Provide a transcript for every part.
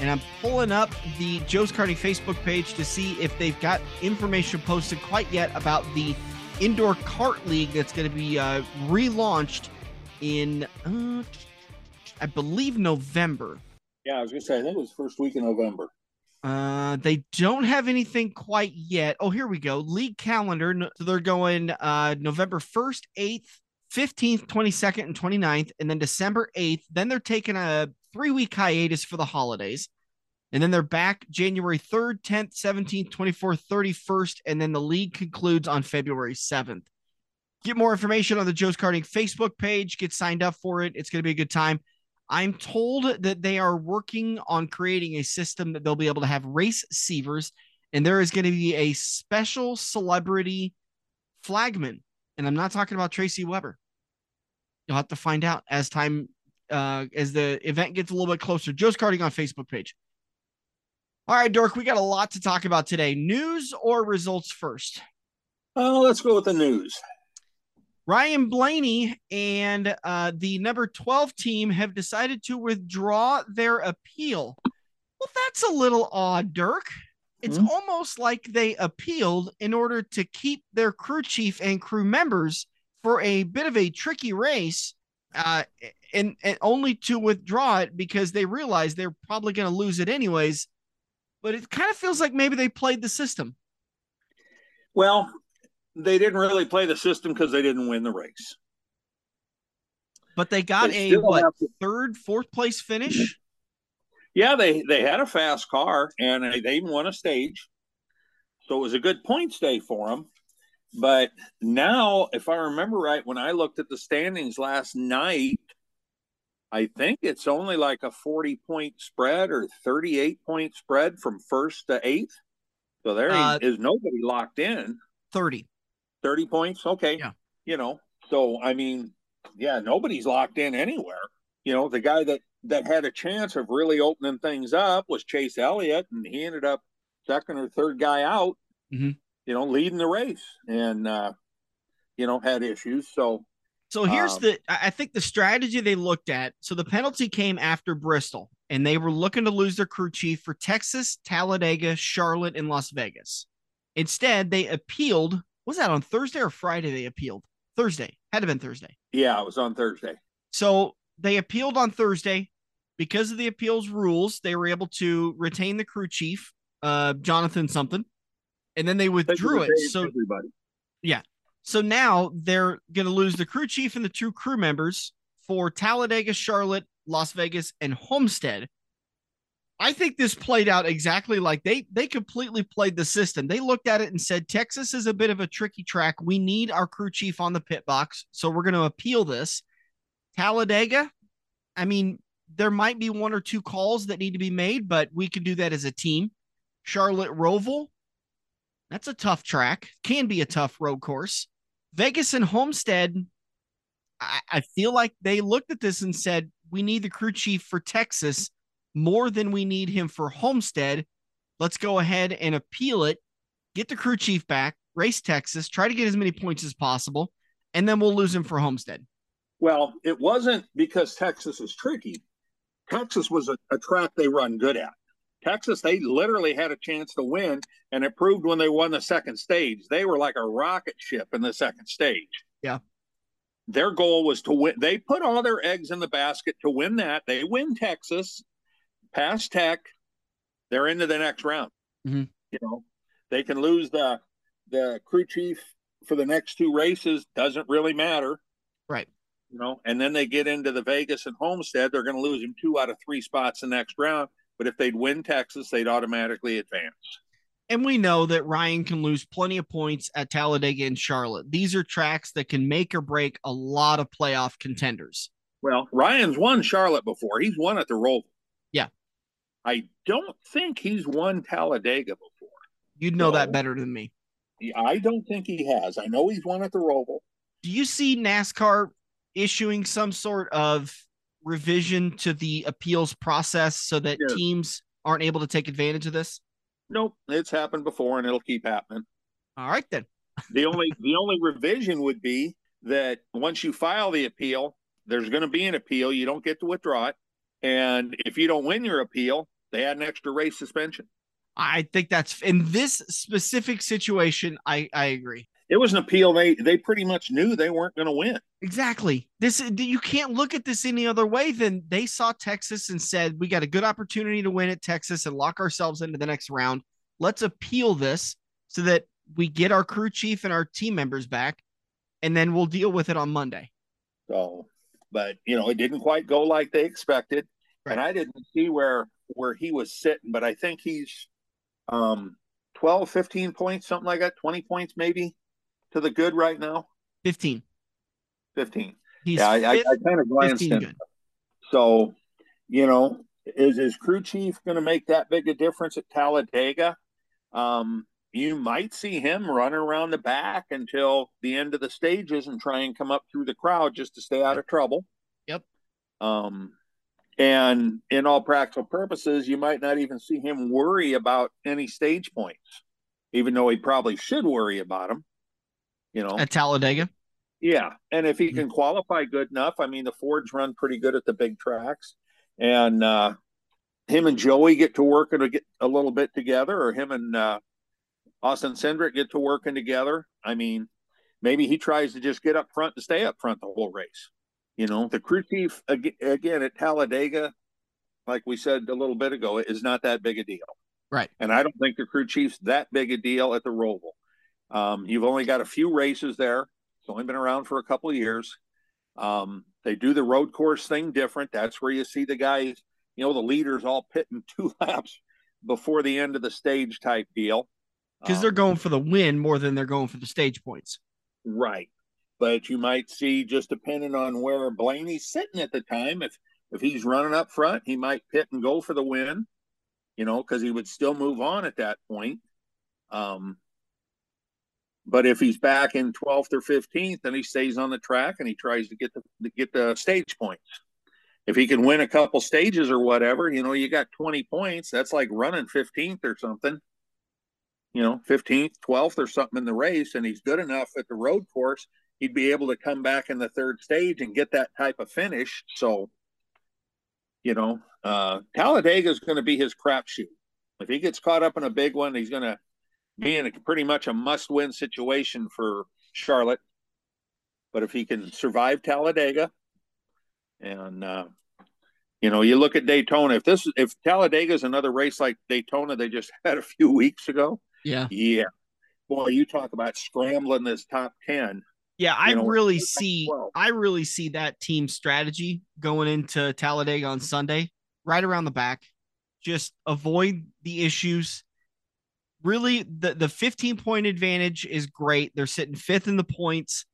And I'm pulling up the Joe's Karting Facebook page to see if they've got information posted quite yet about the indoor kart league that's going to be uh, relaunched in, uh, I believe, November. Yeah, I was going to say, I think it was first week in November. Uh, they don't have anything quite yet. Oh, here we go. League calendar. So they're going uh November 1st, 8th, 15th, 22nd, and 29th, and then December 8th. Then they're taking a three week hiatus for the holidays. And then they're back January 3rd, 10th, 17th, 24th, 31st, and then the league concludes on February 7th. Get more information on the Joe's Karting Facebook page. Get signed up for it. It's going to be a good time. I'm told that they are working on creating a system that they'll be able to have race sievers, and there is going to be a special celebrity flagman. And I'm not talking about Tracy Weber. You'll have to find out as time uh, as the event gets a little bit closer. Joe's Karting on Facebook page. All right, Dirk, we got a lot to talk about today. News or results first? Oh, let's go with the news. Ryan Blaney and uh, the number 12 team have decided to withdraw their appeal. Well, that's a little odd, Dirk. It's mm-hmm. almost like they appealed in order to keep their crew chief and crew members for a bit of a tricky race, uh, and, and only to withdraw it because they realize they're probably going to lose it anyways. But it kind of feels like maybe they played the system. Well, they didn't really play the system because they didn't win the race. But they got they a what to... third, fourth place finish. Yeah, they they had a fast car and they even won a stage, so it was a good points day for them. But now, if I remember right, when I looked at the standings last night, I think it's only like a 40 point spread or 38 point spread from first to eighth. So there uh, is nobody locked in. 30. 30 points. Okay. Yeah. You know, so I mean, yeah, nobody's locked in anywhere. You know, the guy that that had a chance of really opening things up was Chase Elliott, and he ended up second or third guy out. Mm-hmm. You know, leading the race, and uh, you know had issues. So, so here's um, the. I think the strategy they looked at. So the penalty came after Bristol, and they were looking to lose their crew chief for Texas, Talladega, Charlotte, and Las Vegas. Instead, they appealed was that on Thursday or Friday they appealed? Thursday. Had to have been Thursday. Yeah, it was on Thursday. So they appealed on Thursday. Because of the appeals rules, they were able to retain the crew chief, uh, Jonathan something, and then they withdrew it. So everybody. Yeah. So now they're going to lose the crew chief and the two crew members for Talladega, Charlotte, Las Vegas, and Homestead. I think this played out exactly like they they completely played the system. They looked at it and said Texas is a bit of a tricky track. We need our crew chief on the pit box, so we're going to appeal this. Talladega, I mean, there might be one or two calls that need to be made, but we can do that as a team. Charlotte Roval, that's a tough track. Can be a tough road course. Vegas and Homestead, I, I feel like they looked at this and said, we need the crew chief for Texas more than we need him for Homestead. Let's go ahead and appeal it, get the crew chief back, race Texas, try to get as many points as possible, and then we'll lose him for Homestead. Well, it wasn't because Texas is tricky. Texas was a, a track they run good at. Texas, they literally had a chance to win, and it proved when they won the second stage. They were like a rocket ship in the second stage. Yeah. Their goal was to win. They put all their eggs in the basket to win that. They win Texas pass Tech, they're into the next round. Mm-hmm. You know, they can lose the the crew chief for the next two races. Doesn't really matter, right? You know, and then they get into the Vegas and Homestead. They're going to lose him two out of three spots the next round. But if they'd win Texas, they'd automatically advance. And we know that Ryan can lose plenty of points at Talladega and Charlotte. These are tracks that can make or break a lot of playoff contenders. Well, Ryan's won Charlotte before. He's won at the Roval. Yeah. I don't think he's won Talladega before. You'd know so, that better than me. I don't think he has. I know he's won at the Roval. Do you see NASCAR issuing some sort of revision to the appeals process so that teams aren't able to take advantage of this? Nope, it's happened before and it'll keep happening. All right then. the only the only revision would be that once you file the appeal, there's going to be an appeal. You don't get to withdraw it, and if you don't win your appeal, they add an extra race suspension. I think that's in this specific situation. I I agree. It was an appeal they they pretty much knew they weren't going to win. Exactly. This you can't look at this any other way than they saw Texas and said we got a good opportunity to win at Texas and lock ourselves into the next round. Let's appeal this so that we get our crew chief and our team members back, and then we'll deal with it on Monday. So, but you know, it didn't quite go like they expected, right. and I didn't see where where he was sitting, but I think he's um 12, 15 points, something like that, 20 points maybe to the good right now. 15. 15. He's yeah, I, I, I kind of glanced in. So, you know, is his crew chief going to make that big a difference at Talladega? Um, you might see him run around the back until the end of the stages and try and come up through the crowd just to stay out of trouble. Yep. Um, and in all practical purposes, you might not even see him worry about any stage points, even though he probably should worry about them. You know, at Talladega. Yeah, and if he mm-hmm. can qualify good enough, I mean, the Fords run pretty good at the big tracks, and uh, him and Joey get to work a, get a little bit together, or him and uh, Austin Cindric get to working together. I mean, maybe he tries to just get up front and stay up front the whole race. You know, the crew chief again at Talladega, like we said a little bit ago, is not that big a deal. Right. And I don't think the crew chief's that big a deal at the Roval. Um, you've only got a few races there. It's only been around for a couple of years. Um, they do the road course thing different. That's where you see the guys, you know, the leaders all pitting two laps before the end of the stage type deal because um, they're going for the win more than they're going for the stage points. Right. But you might see just depending on where Blaney's sitting at the time, if if he's running up front, he might pit and go for the win, you know, because he would still move on at that point. Um, but if he's back in 12th or 15th, then he stays on the track and he tries to get the to get the stage points. If he can win a couple stages or whatever, you know, you got 20 points. That's like running 15th or something you know, 15th, 12th or something in the race, and he's good enough at the road course, he'd be able to come back in the third stage and get that type of finish. So, you know, uh, Talladega is going to be his crapshoot. If he gets caught up in a big one, he's going to be in a pretty much a must win situation for Charlotte. But if he can survive Talladega and, uh, you know, you look at Daytona. If this, if Talladega is another race like Daytona they just had a few weeks ago, yeah. Yeah. Boy, you talk about scrambling this top 10. Yeah, I know, really see 12. I really see that team strategy going into Talladega on Sunday, right around the back. Just avoid the issues. Really, the, the 15 point advantage is great. They're sitting fifth in the points.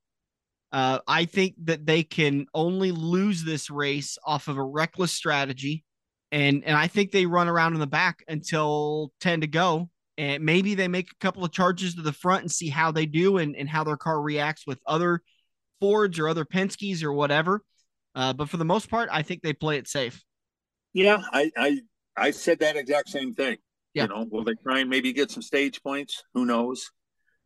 Uh, I think that they can only lose this race off of a reckless strategy. And and I think they run around in the back until 10 to go and maybe they make a couple of charges to the front and see how they do and, and how their car reacts with other Fords or other Penske's or whatever. Uh, but for the most part, I think they play it safe. Yeah, I I, I said that exact same thing. Yeah. You know, will they try and maybe get some stage points? Who knows?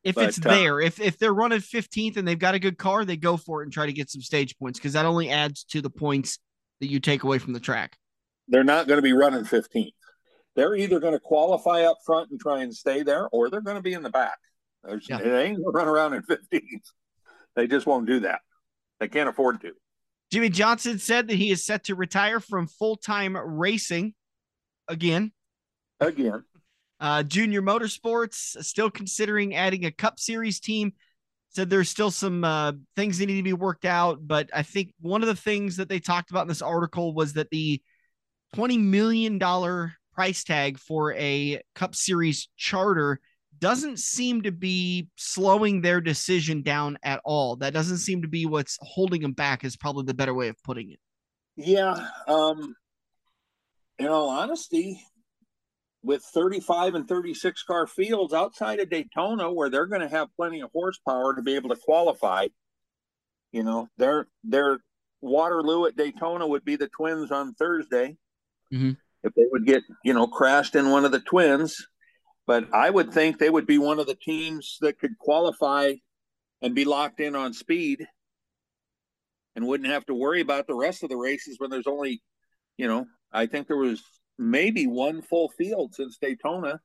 If but, it's uh, there, if if they're running 15th and they've got a good car, they go for it and try to get some stage points because that only adds to the points that you take away from the track. They're not going to be running 15th they're either going to qualify up front and try and stay there, or they're going to be in the back. Yeah. They ain't going to run around in 15s. They just won't do that. They can't afford to. Jimmie Johnson said that he is set to retire from full time racing again. Again. Uh, Junior Motorsports still considering adding a Cup Series team. Said there's still some uh, things that need to be worked out, but I think one of the things that they talked about in this article was that the $20 million price tag for a Cup Series charter doesn't seem to be slowing their decision down at all. That doesn't seem to be what's holding them back, is probably the better way of putting it. Yeah. Um, in all honesty, with 35 and 36 car fields outside of Daytona, where they're going to have plenty of horsepower to be able to qualify. You know, their their Waterloo at Daytona would be the Twins on Thursday. Mm-hmm. If they would get you know crashed in one of the Twins, but I would think they would be one of the teams that could qualify and be locked in on speed and wouldn't have to worry about the rest of the races when there's only, you know, I think there was maybe one full field since Daytona.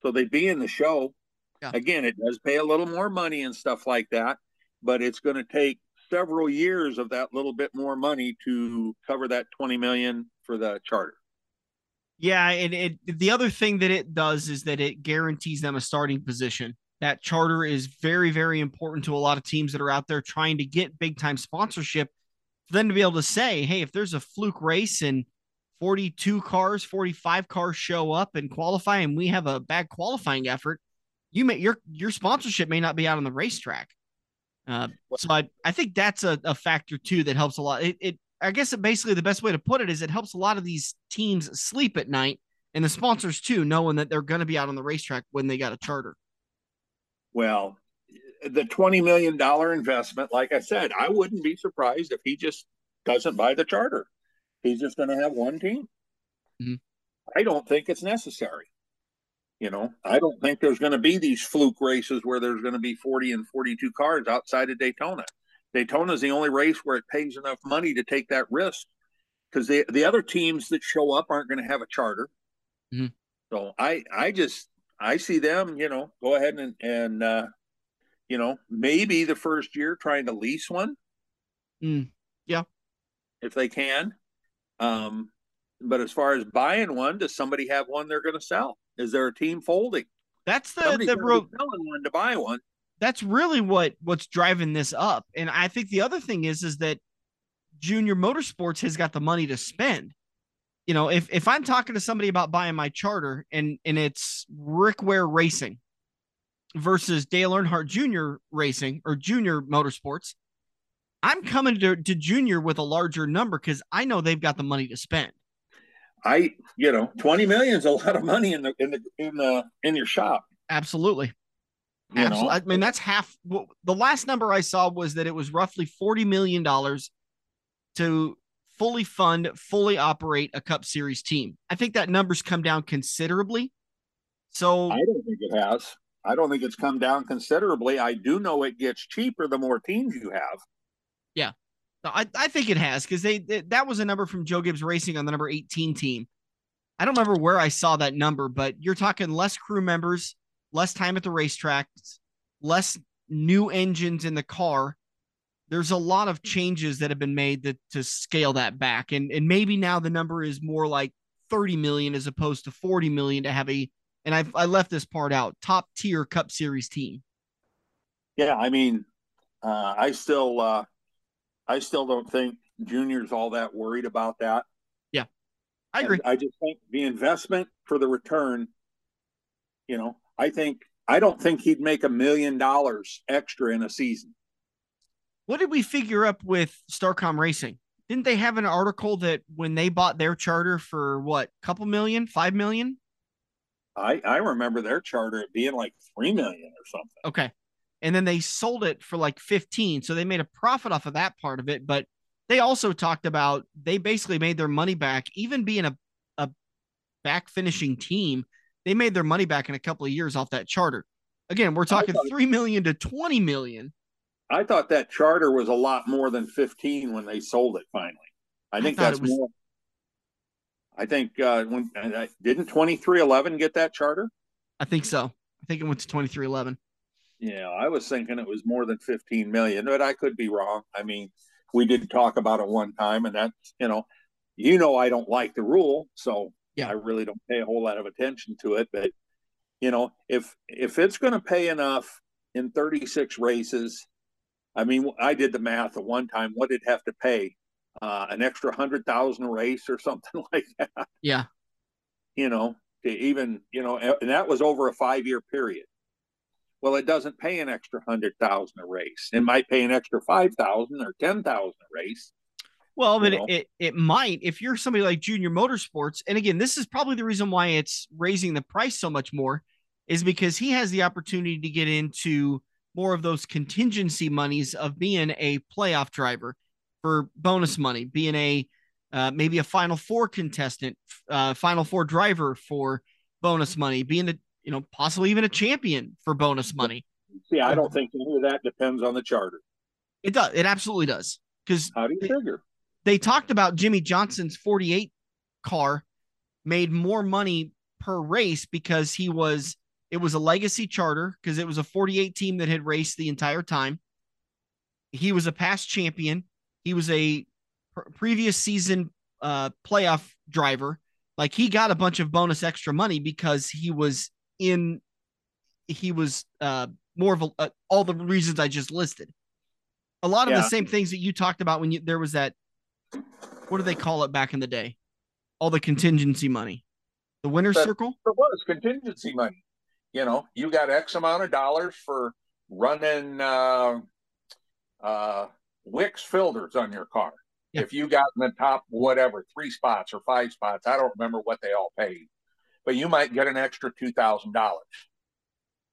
So they'd be in the show. Yeah. Again, it does pay a little more money and stuff like that, but it's going to take several years of that little bit more money to cover that 20 million for the charter. Yeah, and it the other thing that it does is that it guarantees them a starting position. That charter is very, very important to a lot of teams that are out there trying to get big time sponsorship. For them to be able to say, hey, if there's a fluke race and 42 cars, 45 cars show up and qualify, and we have a bad qualifying effort, you may your your sponsorship may not be out on the racetrack. Uh, so I, I think that's a, a factor too that helps a lot. It, it I guess it basically the best way to put it is it helps a lot of these teams sleep at night and the sponsors too, knowing that they're going to be out on the racetrack when they got a charter. Well, the $20 million investment, like I said, I wouldn't be surprised if he just doesn't buy the charter. He's just going to have one team. Mm-hmm. I don't think it's necessary. You know, I don't think there's going to be these fluke races where there's going to be 40 and 42 cars outside of Daytona. Daytona is the only race where it pays enough money to take that risk because the the other teams that show up aren't going to have a charter. Mm-hmm. So I I just I see them, you know, go ahead and and uh, you know maybe the first year trying to lease one. Mm, yeah, if they can. Um, but as far as buying one, does somebody have one they're going to sell? Is there a team folding? That's the Somebody's the real selling one to buy one. That's really what what's driving this up. And I think the other thing is is that Junior Motorsports has got the money to spend you know, if if I'm talking to somebody about buying my charter and and it's Rick Ware Racing versus Dale Earnhardt Jr. Racing or Junior Motorsports, I'm coming to, to Junior with a larger number because I know they've got the money to spend. I, you know, 20 million is a lot of money in the in the in the in your shop. Absolutely. You Absolutely. Know? I mean, that's half. Well, the last number I saw was that it was roughly $40 million to fully fund, fully operate a Cup Series team. I think that number's come down considerably. So I don't think it has. I don't think it's come down considerably. I do know it gets cheaper the more teams you have. Yeah. I, I think it has because they, they, that was a number from Joe Gibbs Racing on the number 18 team. I don't remember where I saw that number, but you're talking less crew members, less time at the racetrack, less new engines in the car, there's a lot of changes that have been made that to scale that back and and maybe now the number is more like 30 million as opposed to 40 million to have a and I I left this part out top tier cup series team. Yeah, I mean uh, I still uh, I still don't think Junior's all that worried about that. Yeah. I agree. And I just think the investment for the return you know, I think I don't think he'd make a million dollars extra in a season. What did we figure up with Starcom Racing? Didn't they have an article that when they bought their charter for what, couple million, five million? I I remember their charter being like three million or something. Okay, and then they sold it for like fifteen, so they made a profit off of that part of it. But they also talked about they basically made their money back, even being a a back finishing team. They made their money back in a couple of years off that charter. Again, we're talking three million to twenty million I thought that charter was a lot more than 15 when they sold it finally. I think I that's was... more. I think uh, when uh, didn't 23XI get that charter? I think so. I think it went to 23XI. Yeah, I was thinking it was more than 15 million, but I could be wrong. I mean, we did talk about it one time, and that you know, you know, I don't like the rule, so yeah, I really don't pay a whole lot of attention to it. But you know, if if it's going to pay enough in 36 races I mean, I did the math at one time. What did it have to pay? Uh, an extra hundred thousand a race or something like that. Yeah. You know, to even you know, and that was over a five year period. Well, it doesn't pay an extra hundred thousand a race. It might pay an extra five thousand or ten thousand a race. Well, but it, it, it might if you're somebody like Junior Motorsports, and again, this is probably the reason why it's raising the price so much more, is because he has the opportunity to get into more of those contingency monies of being a playoff driver for bonus money, being a uh, maybe a Final Four contestant, uh, Final Four driver for bonus money, being a you know possibly even a champion for bonus money. See, I don't think any of that depends on the charter. It does. It absolutely does. Because how do you figure? They talked about Jimmie Johnson's 48 car made more money per race because he was it was a legacy charter because it was a 48 team that had raced the entire time. He was a past champion. He was a pr- previous season uh, playoff driver. Like he got a bunch of bonus extra money because he was in. He was uh, more of a, uh, all the reasons I just listed. A lot of yeah. the same things that you talked about when you there was that. What do they call it back in the day? All the contingency money, the winner's circle. It was contingency money. You know, you got X amount of dollars for running uh, uh, Wix filters on your car. Yeah. If you got in the top whatever three spots or five spots, I don't remember what they all paid, but you might get an extra two thousand dollars.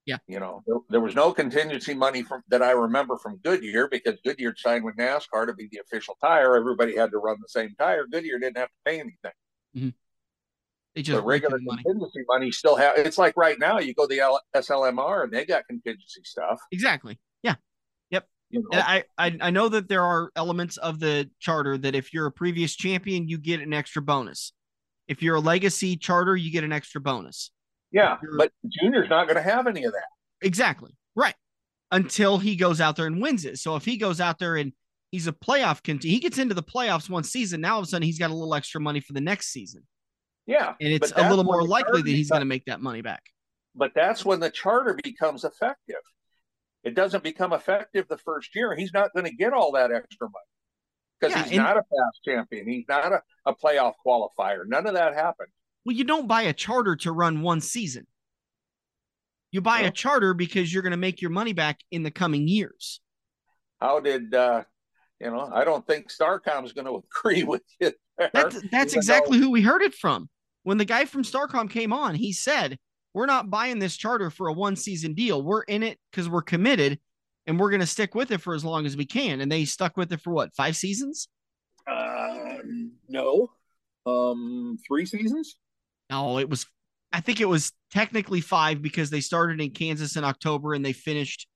Yeah, you know, there, there, was no contingency money from that I remember from Goodyear because Goodyear signed with NASCAR to be the official tire. Everybody had to run the same tire. Goodyear didn't have to pay anything. Mm-hmm. They just the regular contingency money. money still have. It's like right now, you go to the L- SLMR and they got contingency stuff. Exactly. Yeah. Yep. You know? I, I I know that there are elements of the charter that if you're a previous champion, you get an extra bonus. If you're a legacy charter, you get an extra bonus. Yeah, but Junior's not going to have any of that. Exactly. Right. Until he goes out there and wins it. So if he goes out there and he's a playoff contender, he gets into the playoffs one season. Now all of a sudden he's got a little extra money for the next season. Yeah. And it's a little more likely that he's going to make that money back. But that's when the charter becomes effective. It doesn't become effective the first year. He's not going to get all that extra money because yeah, he's not a past champion. He's not a, a playoff qualifier. None of that happened. Well, you don't buy a charter to run one season. You buy well, a charter because you're going to make your money back in the coming years. How did uh, you know? I don't think Starcom is going to agree with you. There, that's that's exactly though... who we heard it from. When the guy from Starcom came on, he said, "We're not buying this charter for a one season deal. We're in it because we're committed, and we're going to stick with it for as long as we can." And they stuck with it for what five seasons? Uh, no, um, three seasons. No, it was. I think it was technically five because they started in Kansas in October and they finished,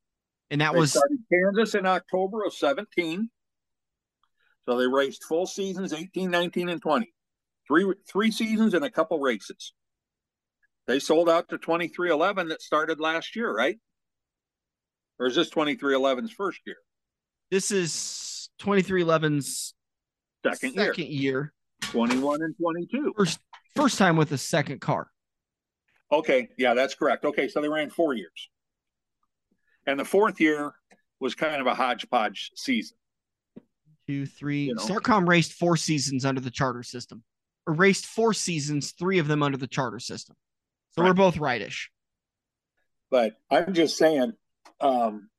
and that they was started Kansas in October of seventeen. So they raced full seasons 18, 19, and 20. Three three seasons and a couple races. They sold out to 23XI that started last year, right? Or is this 23XI's first year? This is 23XI's second, second year. year. 21 and 22. First First time with a second car. Okay, yeah, that's correct. Okay, so they ran four years. And the fourth year was kind of a hodgepodge season. Two, three. You know? Starcom raced four seasons under the charter system, or raced four seasons, three of them under the charter system. So right. we're both rightish. But I'm just saying, um,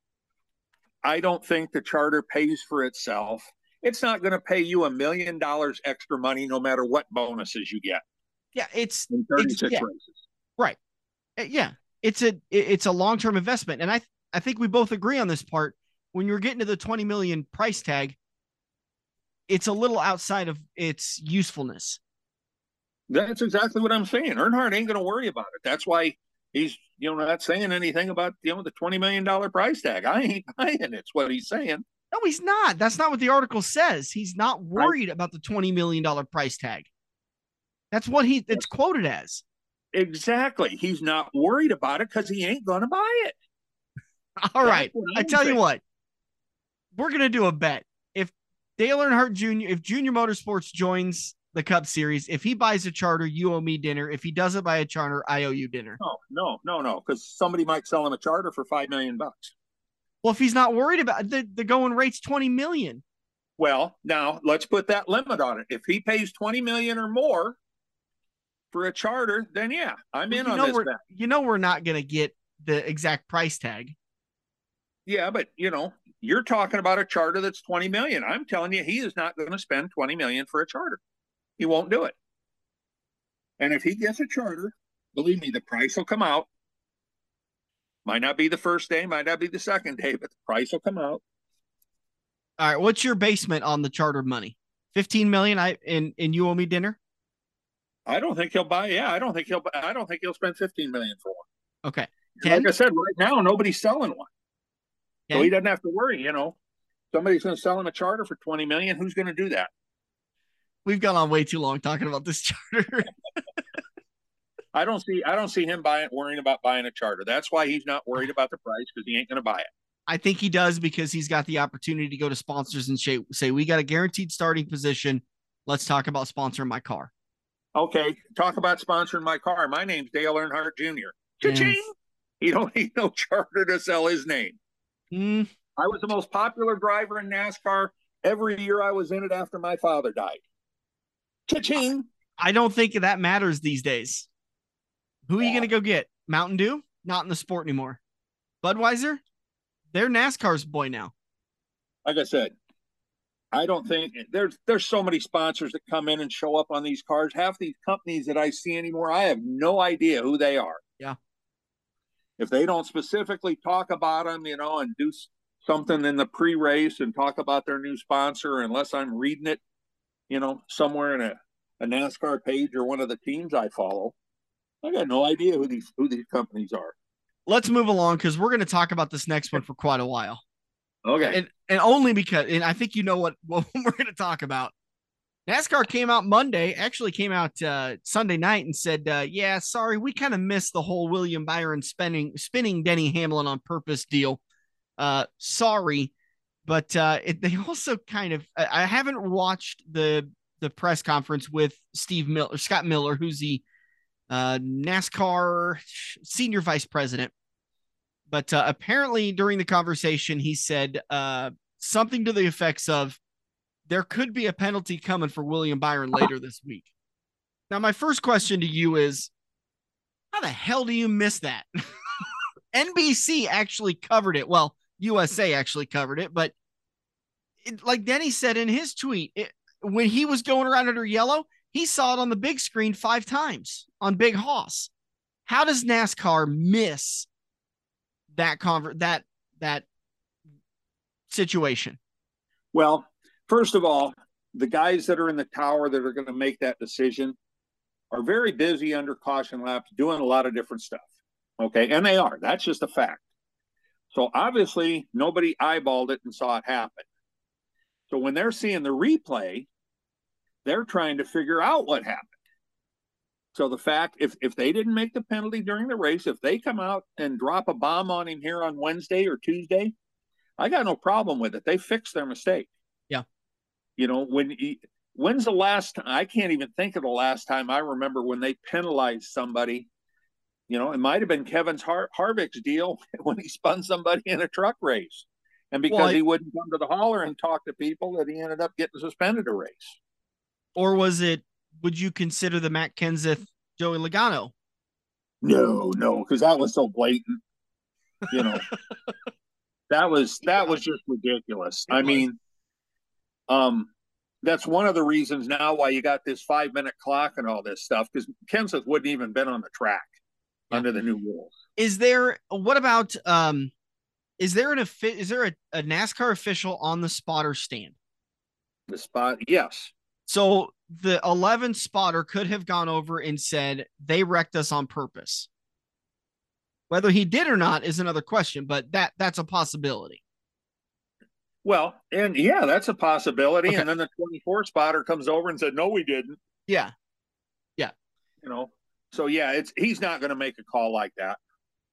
I don't think the charter pays for itself. It's not going to pay you a million dollars extra money no matter what bonuses you get. Yeah, it's in 36 it's, yeah. races. Right. Uh, yeah. It's a it's a long-term investment and I I think we both agree on this part. When you're getting to the 20 million price tag, it's a little outside of its usefulness. That's exactly what I'm saying. Earnhardt ain't going to worry about it. That's why he's you know not saying anything about you know the 20 million dollar price tag. I ain't buying. It's what he's saying. No, he's not. That's not what the article says. He's not worried about the 20 million dollar price tag. That's what he it's quoted as. Exactly. He's not worried about it because he ain't gonna buy it. All right. I tell saying. you what, we're gonna do a bet. If Dale Earnhardt Jr., if Junior Motorsports joins the Cup Series, if he buys a charter, you owe me dinner. If he doesn't buy a charter, I owe you dinner. No, no, no, no, because somebody might sell him a charter for five million bucks. Well, if he's not worried about the, the going rate's 20 million. Well, now let's put that limit on it. If he pays 20 million or more, for a charter, then yeah, I'm in on this. You know, we're not going to get the exact price tag. Yeah, but you know, you're talking about a charter that's 20 million. I'm telling you, he is not going to spend 20 million for a charter. He won't do it. And if he gets a charter, believe me, the price will come out. Might not be the first day, might not be the second day, but the price will come out. All right, what's your basement on the charter money? 15 million I and and you owe me dinner? I don't think he'll buy. Yeah, I don't think he'll. I don't think he'll spend 15 million for one. Okay. 10? Like I said, right now nobody's selling one, 10? so he doesn't have to worry. You know, somebody's going to sell him a charter for 20 million. Who's going to do that? We've gone on way too long talking about this charter. I don't see. I don't see him buying, worrying about buying a charter. That's why he's not worried about the price because he ain't going to buy it. I think he does because he's got the opportunity to go to sponsors and say, "We got a guaranteed starting position. Let's talk about sponsoring my car." Okay, talk about sponsoring my car. My name's Dale Earnhardt Jr. Cha-ching! Yes. He don't need no charter to sell his name. Mm. I was the most popular driver in NASCAR every year I was in it after my father died. Cha-ching! I don't think that matters these days. Who are yeah. you going to go get? Mountain Dew? Not in the sport anymore. Budweiser? They're NASCAR's boy now. Like I said, I don't think there's there's so many sponsors that come in and show up on these cars. Half these companies that I see anymore, I have no idea who they are. Yeah. If they don't specifically talk about them, you know, and do something in the pre-race and talk about their new sponsor, unless I'm reading it, you know, somewhere in a, a NASCAR page or one of the teams I follow, I got no idea who these who these companies are. Let's move along because we're going to talk about this next one for quite a while. Okay. And and only because and I think you know what, what we're going to talk about. NASCAR came out Monday, actually came out uh, Sunday night and said, uh, "Yeah, sorry, we kind of missed the whole William Byron spinning spinning Denny Hamlin on purpose deal. Uh, sorry, but uh, it, they also kind of I, I haven't watched the the press conference with Steve Miller, Scott Miller, who's the uh, NASCAR senior vice president but uh, apparently, during the conversation, he said uh, something to the effects of there could be a penalty coming for William Byron later this week. Now, my first question to you is how the hell do you miss that? NBC actually covered it. Well, USA actually covered it, but it, like Denny said in his tweet, it, when he was going around under yellow, he saw it on the big screen five times on Big Hoss. How does NASCAR miss that conver- that that situation? Well, first of all, the guys that are in the tower that are going to make that decision are very busy under caution laps doing a lot of different stuff. Okay, and they are. That's just a fact. So obviously nobody eyeballed it and saw it happen. So when they're seeing the replay, they're trying to figure out what happened. So the fact if if they didn't make the penalty during the race, if they come out and drop a bomb on him here on Wednesday or Tuesday, I got no problem with it. They fixed their mistake. Yeah. You know, when he, when's the last time I can't even think of the last time I remember when they penalized somebody. You know, it might have been Kevin's Har- Harvick's deal when he spun somebody in a truck race. And because well, I, he wouldn't come to the holler and talk to people, that he ended up getting suspended a race. Or was it would you consider the Matt Kenseth Joey Logano? No, no, because that was so blatant. You know, that was that was just ridiculous. I mean, um, that's one of the reasons now why you got this five minute clock and all this stuff because Kenseth wouldn't even been on the track yeah. under the new rules. Is there what about um is there an is there a, a NASCAR official on the spotter stand? The spot, yes. So the 11 spotter could have gone over and said they wrecked us on purpose. Whether he did or not is another question, but that that's a possibility. Well, and yeah, that's a possibility. Okay. And then the 24 spotter comes over and said, "No, we didn't." Yeah, yeah. You know, so yeah, it's he's not going to make a call like that.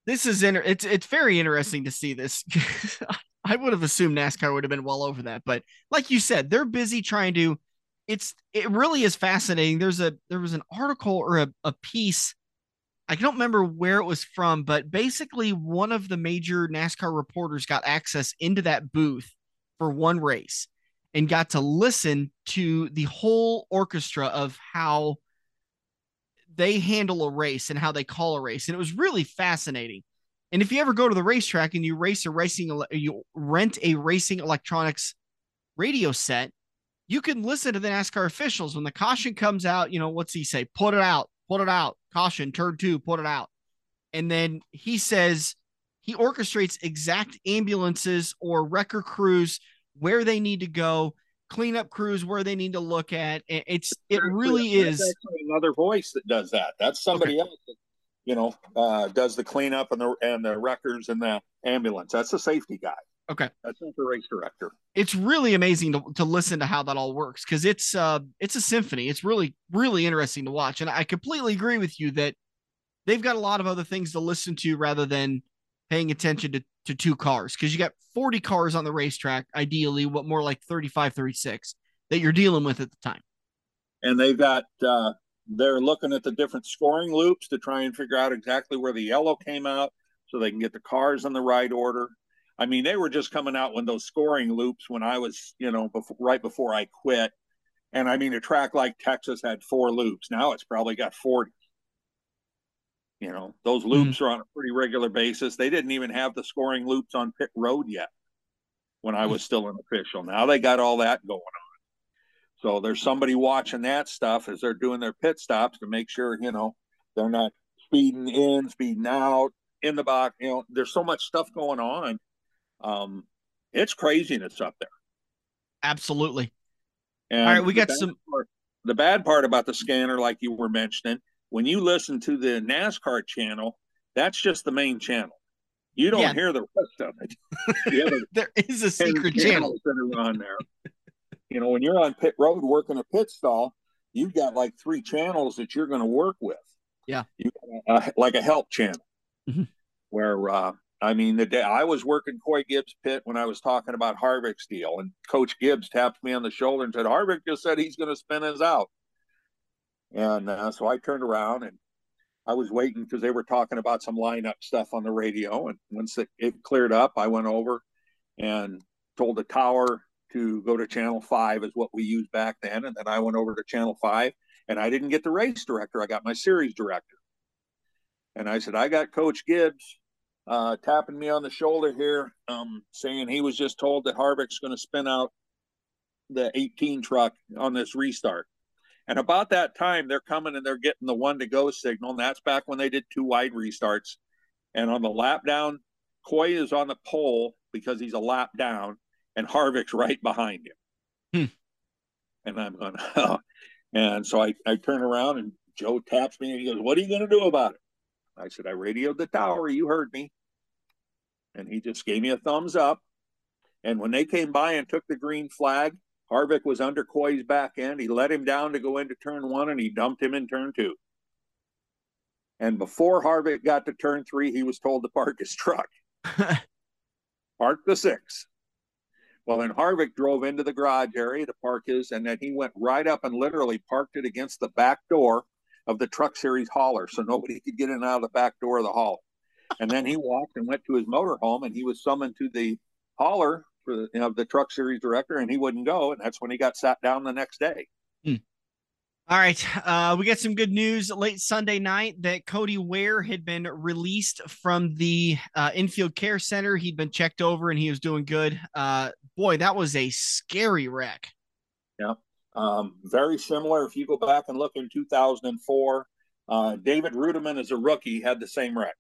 This is inter- it's it's very interesting to see this. I would have assumed NASCAR would have been well over that, but like you said, they're busy trying to it's it really is fascinating. There's a there was an article or a, a piece. I don't remember where it was from, but basically one of the major NASCAR reporters got access into that booth for one race and got to listen to the whole orchestra of how they handle a race and how they call a race. And it was really fascinating. And if you ever go to the racetrack and you race a racing, you rent a racing electronics radio set, you can listen to the NASCAR officials when the caution comes out. You know, what's he say? Put it out, put it out, caution, turn two, put it out. And then he says he orchestrates exact ambulances or wrecker crews where they need to go, cleanup crews where they need to look at. It's it really is another voice that does that. That's somebody okay. else that you know, uh, does the cleanup and the and the wreckers and the ambulance. That's the safety guy. Okay, that's not the race director. It's really amazing to, to listen to how that all works because it's uh it's a symphony. It's really really interesting to watch, and I completely agree with you that they've got a lot of other things to listen to rather than paying attention to to two cars because you got 40 cars on the racetrack ideally what more like 35 36 that you're dealing with at the time and they've got uh they're looking at the different scoring loops to try and figure out exactly where the yellow came out so they can get the cars in the right order. I mean, they were just coming out when those scoring loops when I was, you know, before, right before I quit. And I mean, a track like Texas had four loops. Now it's probably got 40. You know, those loops mm-hmm. are on a pretty regular basis. They didn't even have the scoring loops on pit road yet when I was still an official. Now they got all that going on. So there's somebody watching that stuff as they're doing their pit stops to make sure, you know, they're not speeding in, speeding out, in the box. You know, there's so much stuff going on. Um, it's craziness up there. Absolutely. And All right, we got some. Part, the bad part about the scanner, like you were mentioning, when you listen to the NASCAR channel, that's just the main channel. You don't yeah. hear the rest of it. The there is a secret channel that are on there you know, when you're on pit road working a pit stall, you've got like three channels that you're going to work with. Yeah. You uh, like a help channel mm-hmm. where, uh, I mean, the day I was working Coy Gibbs pit when I was talking about Harvick's deal, and Coach Gibbs tapped me on the shoulder and said, Harvick just said he's going to spin us out. And uh, so I turned around and I was waiting because they were talking about some lineup stuff on the radio. And once it, it cleared up, I went over and told the tower to go to channel five is what we used back then. And then I went over to channel five and I didn't get the race director. I got my series director. And I said, I got Coach Gibbs uh, tapping me on the shoulder here, um, saying he was just told that Harvick's going to spin out the 18 truck on this restart. And about that time, they're coming and they're getting the one to go signal. And that's back when they did two wide restarts. And on the lap down, Coy is on the pole because he's a lap down and Harvick's right behind him. Hmm. And I'm going, oh. and so I, I turn around and Joe taps me and he goes, What are you going to do about it? I said, I radioed the tower. You heard me. And he just gave me a thumbs up. And when they came by and took the green flag, Harvick was under Coy's back end. He let him down to go into turn one and he dumped him in turn two. And before Harvick got to turn three, he was told to park his truck. park the six. Well, then Harvick drove into the garage area to park his, and then he went right up and literally parked it against the back door of the Truck Series hauler, so nobody could get in and out of the back door of the hauler. And then he walked and went to his motorhome, and he was summoned to the hauler for the, you know, the Truck Series director, and he wouldn't go, and that's when he got sat down the next day. Hmm. All right. Uh, we got some good news late Sunday night that Cody Ware had been released from the uh, infield care center. He'd been checked over and he was doing good. Uh, boy, that was a scary wreck. Yeah. Um, very similar. If you go back and look in 2004, uh, David Reutimann, as a rookie, had the same wreck.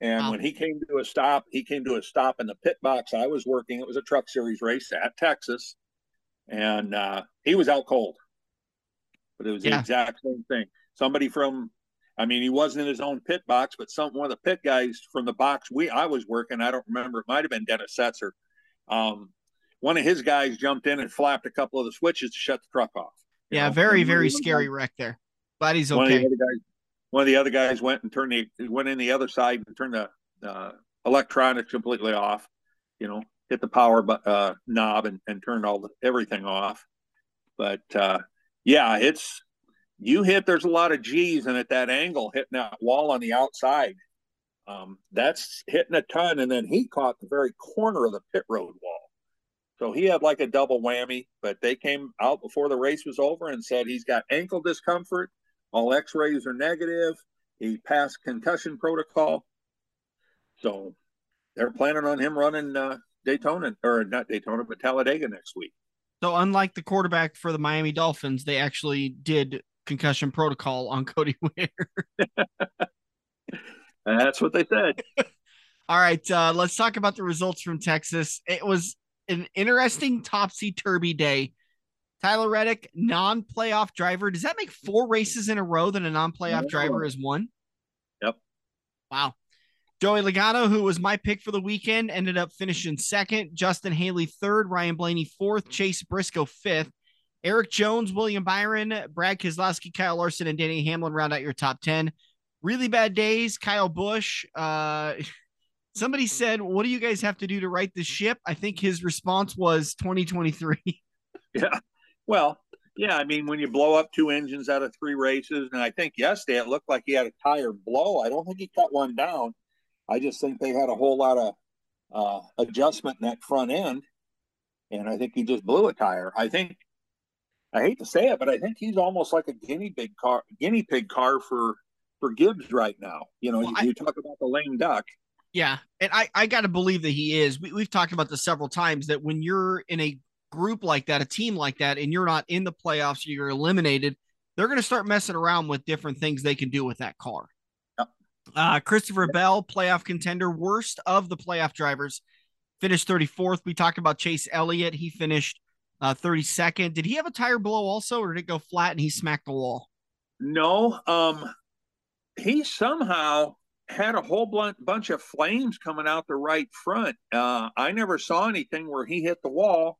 And wow. when he came to a stop, he came to a stop in the pit box I was working. It was a truck series race at Texas. And uh, he was out cold but it was the exact same thing. Somebody from, I mean, he wasn't in his own pit box, but some one of the pit guys from the box we I was working. I don't remember. It might have been Dennis Setzer. Um, one of his guys jumped in and flapped a couple of the switches to shut the truck off. Yeah, know? very very scary wreck there. But he's okay. One of, the guys, one of the other guys went and turned the went in the other side and turned the uh, electronics completely off. You know, hit the power uh, knob and, and turned all the everything off. But uh, yeah, it's you hit. There's a lot of G's, and at that angle, hitting that wall on the outside, um, that's hitting a ton. And then he caught the very corner of the pit road wall, so he had like a double whammy. But they came out before the race was over and said he's got ankle discomfort. All X-rays are negative. He passed concussion protocol. So they're planning on him running uh, Daytona or not Daytona, but Talladega next week. So unlike the quarterback for the Miami Dolphins, they actually did concussion protocol on Cody Ware. That's what they said. All right, uh, let's talk about the results from Texas. It was an interesting topsy turvy day. Tyler Reddick, non playoff driver. Does that make four races in a row that a non playoff driver has won? Yep. Wow. Joey Logano, who was my pick for the weekend, ended up finishing second. Justin Haley third. Ryan Blaney fourth. Chase Briscoe fifth. Erik Jones, William Byron, Brad Keselowski, Kyle Larson, and Denny Hamlin round out your top 10. Really bad days. Kyle Busch. Uh, somebody said, What do you guys have to do to right the ship? I think his response was 2023. Yeah. Well, yeah. I mean, when you blow up two engines out of three races, and I think yesterday it looked like he had a tire blow. I don't think he cut one down. I just think they had a whole lot of uh, adjustment in that front end. And I think he just blew a tire. I think, I hate to say it, but I think he's almost like a guinea pig car, guinea pig car for for Gibbs right now. You know, well, you, I, you talk about the lame duck. Yeah, and I I got to believe that he is. We, we've talked about this several times that when you're in a group like that, a team like that, and you're not in the playoffs, you're eliminated, they're going to start messing around with different things they can do with that car. Yep. Uh, Christopher Bell, playoff contender, worst of the playoff drivers, finished 34th. We talked about Chase Elliott. He finished uh, 32nd. Did he have a tire blow also, or did it go flat and he smacked the wall? No. Um, he somehow had a whole bunch of flames coming out the right front. Uh, I never saw anything where he hit the wall.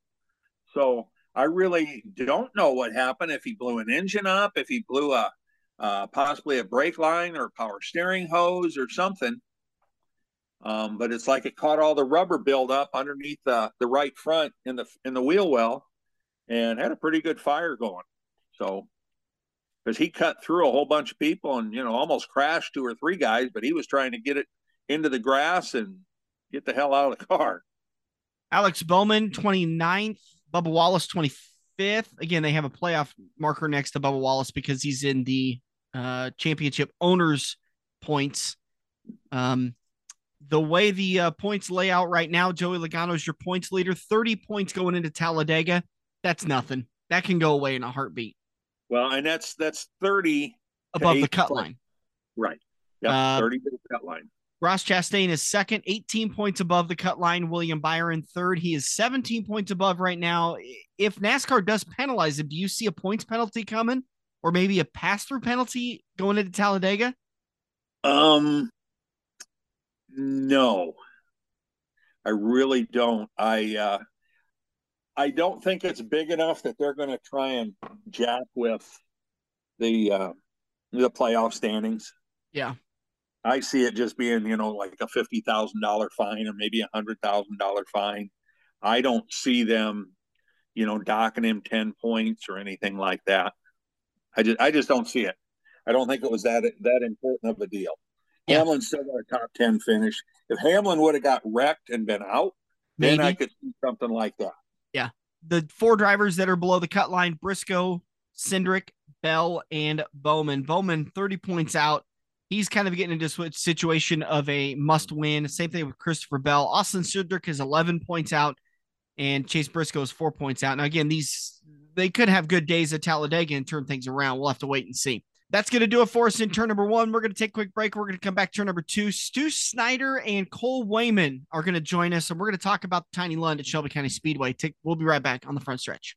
So I really don't know what happened. If he blew an engine up, if he blew a uh, possibly a brake line or power steering hose or something. Um, but it's like it caught all the rubber buildup underneath the, the right front in the in the wheel well, and had a pretty good fire going. So because he cut through a whole bunch of people and you know almost crashed two or three guys, but he was trying to get it into the grass and get the hell out of the car. Alex Bowman, 29th, Bubba Wallace, 25th. Again, they have a playoff marker next to Bubba Wallace because he's in the uh, championship owners points. Um, the way the uh, points lay out right now, Joey Logano is your points leader, 30 points going into Talladega. That's nothing. That can go away in a heartbeat. Well, and that's that's thirty above the cut line. Right. Yeah, uh, thirty to the cut line. Ross Chastain is second, 18 points above the cut line. William Byron third. He is 17 points above right now. If NASCAR does penalize him, do you see a points penalty coming, or maybe a pass through penalty going into Talladega? Um, no, I really don't. I uh, I don't think it's big enough that they're going to try and jack with the uh, the playoff standings. Yeah, I see it just being you know like a fifty thousand dollar fine or maybe a hundred thousand dollar fine. I don't see them, you know, docking him ten points or anything like that. I just I just don't see it. I don't think it was that that important of a deal. Yeah. Hamlin still got a top ten finish. If Hamlin would have got wrecked and been out, Maybe. then I could see something like that yeah, the four drivers that are below the cut line: Briscoe, Cindric, Bell, and Bowman. Bowman thirty points out. He's kind of getting into a situation of a must win. Same thing with Christopher Bell. Austin Cindric is 11 points out, and Chase Briscoe is four points out. Now, again, these they could have good days at Talladega and turn things around. We'll have to wait and see. That's going to do it for us in turn number one. We're going to take a quick break. We're going to come back turn number two. Stu Snyder and Cole Wayman are going to join us, and we're going to talk about the Tiny Lund at Shelby County Speedway. We'll be right back on the front stretch.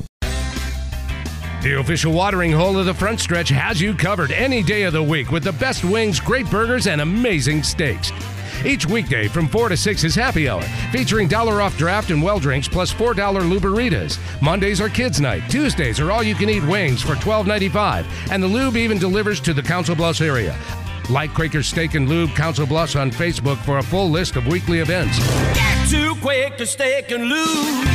The official watering hole of the front stretch has you covered any day of the week with the best wings, great burgers, and amazing steaks. Each weekday from 4 to 6 is happy hour, featuring dollar off draft and well drinks plus $4 luberitas. Mondays are kids' night. Tuesdays are all you can eat wings for $12.95, and the lube even delivers to the Council Bluffs area. Like Quaker Steak and Lube Council Bluffs on Facebook for a full list of weekly events. Get to Quaker Steak and Lube.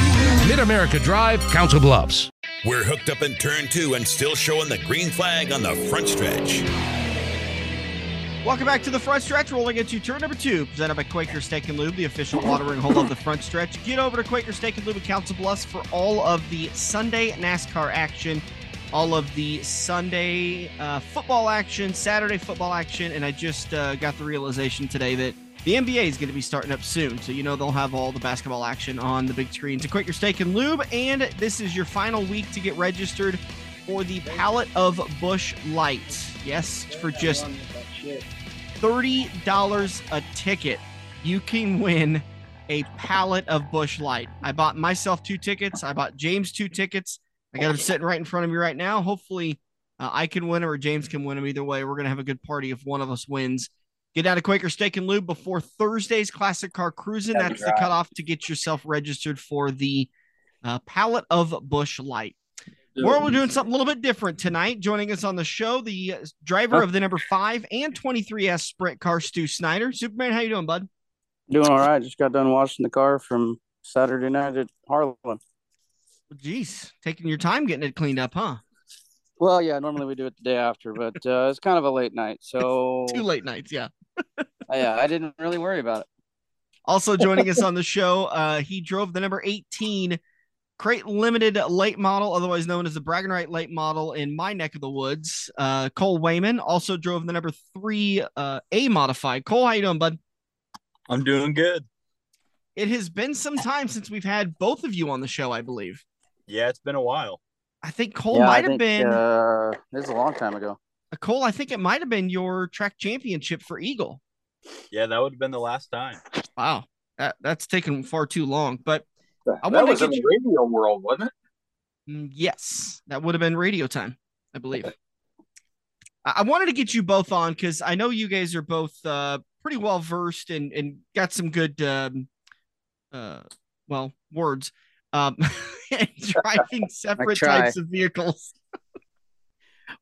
Mid America Drive, Council Bluffs. We're hooked up in turn two and still showing the green flag on the front stretch. Welcome back to the front stretch. Rolling into turn number two, presented by Quaker Steak and Lube, the official watering hole of the front stretch. Get over to Quaker Steak and Lube at Council Bluffs for all of the Sunday NASCAR action, all of the Sunday uh, football action, Saturday football action, and I just uh, got the realization today that the NBA is going to be starting up soon, so you know they'll have all the basketball action on the big screen. To quit your Steak and Lube, and this is your final week to get registered for the Pallet of Busch Light. Yes, for just $30 a ticket, you can win a pallet of Busch Light. I bought myself two tickets. I bought James two tickets. I got them sitting right in front of me right now. Hopefully, uh, I can win them or James can win them. Either way, we're going to have a good party if one of us wins. Get out of Quaker Steak and Lube before Thursday's Classic Car Cruising. That's the cutoff to get yourself registered for the uh, pallet of Busch Light. Or we're doing something a little bit different tonight. Joining us on the show, the uh, driver of the number five and 23S sprint car, Stu Snyder. Superman, how you doing, bud? Doing all right. Just got done washing the car from Saturday night at Harlan. Jeez, taking your time getting it cleaned up, huh? Well, yeah. Normally we do it the day after, but uh, it's kind of a late night, so two late nights, yeah. Yeah, I didn't really worry about it. Also joining us on the show, uh, he drove the number 18 Crate Limited late model, otherwise known as the Bragging Right late model in my neck of the woods. Uh, Cole Wayman also drove the number three uh, A modified. Cole, how you doing, bud? I'm doing good. It has been some time since we've had both of you on the show, I believe. Yeah, it's been a while. I think Cole yeah, might have been. Uh, this is a long time ago. Cole, I think it might have been your track championship for Eagle. Yeah, that would have been the last time. Wow, that that's taken far too long. But I that was in the radio world, wasn't it? Mm, yes, that would have been radio time, I believe. I wanted to get you both on because I know you guys are both uh, pretty well versed and and got some good, um, uh, well, words. Um, driving separate types of vehicles.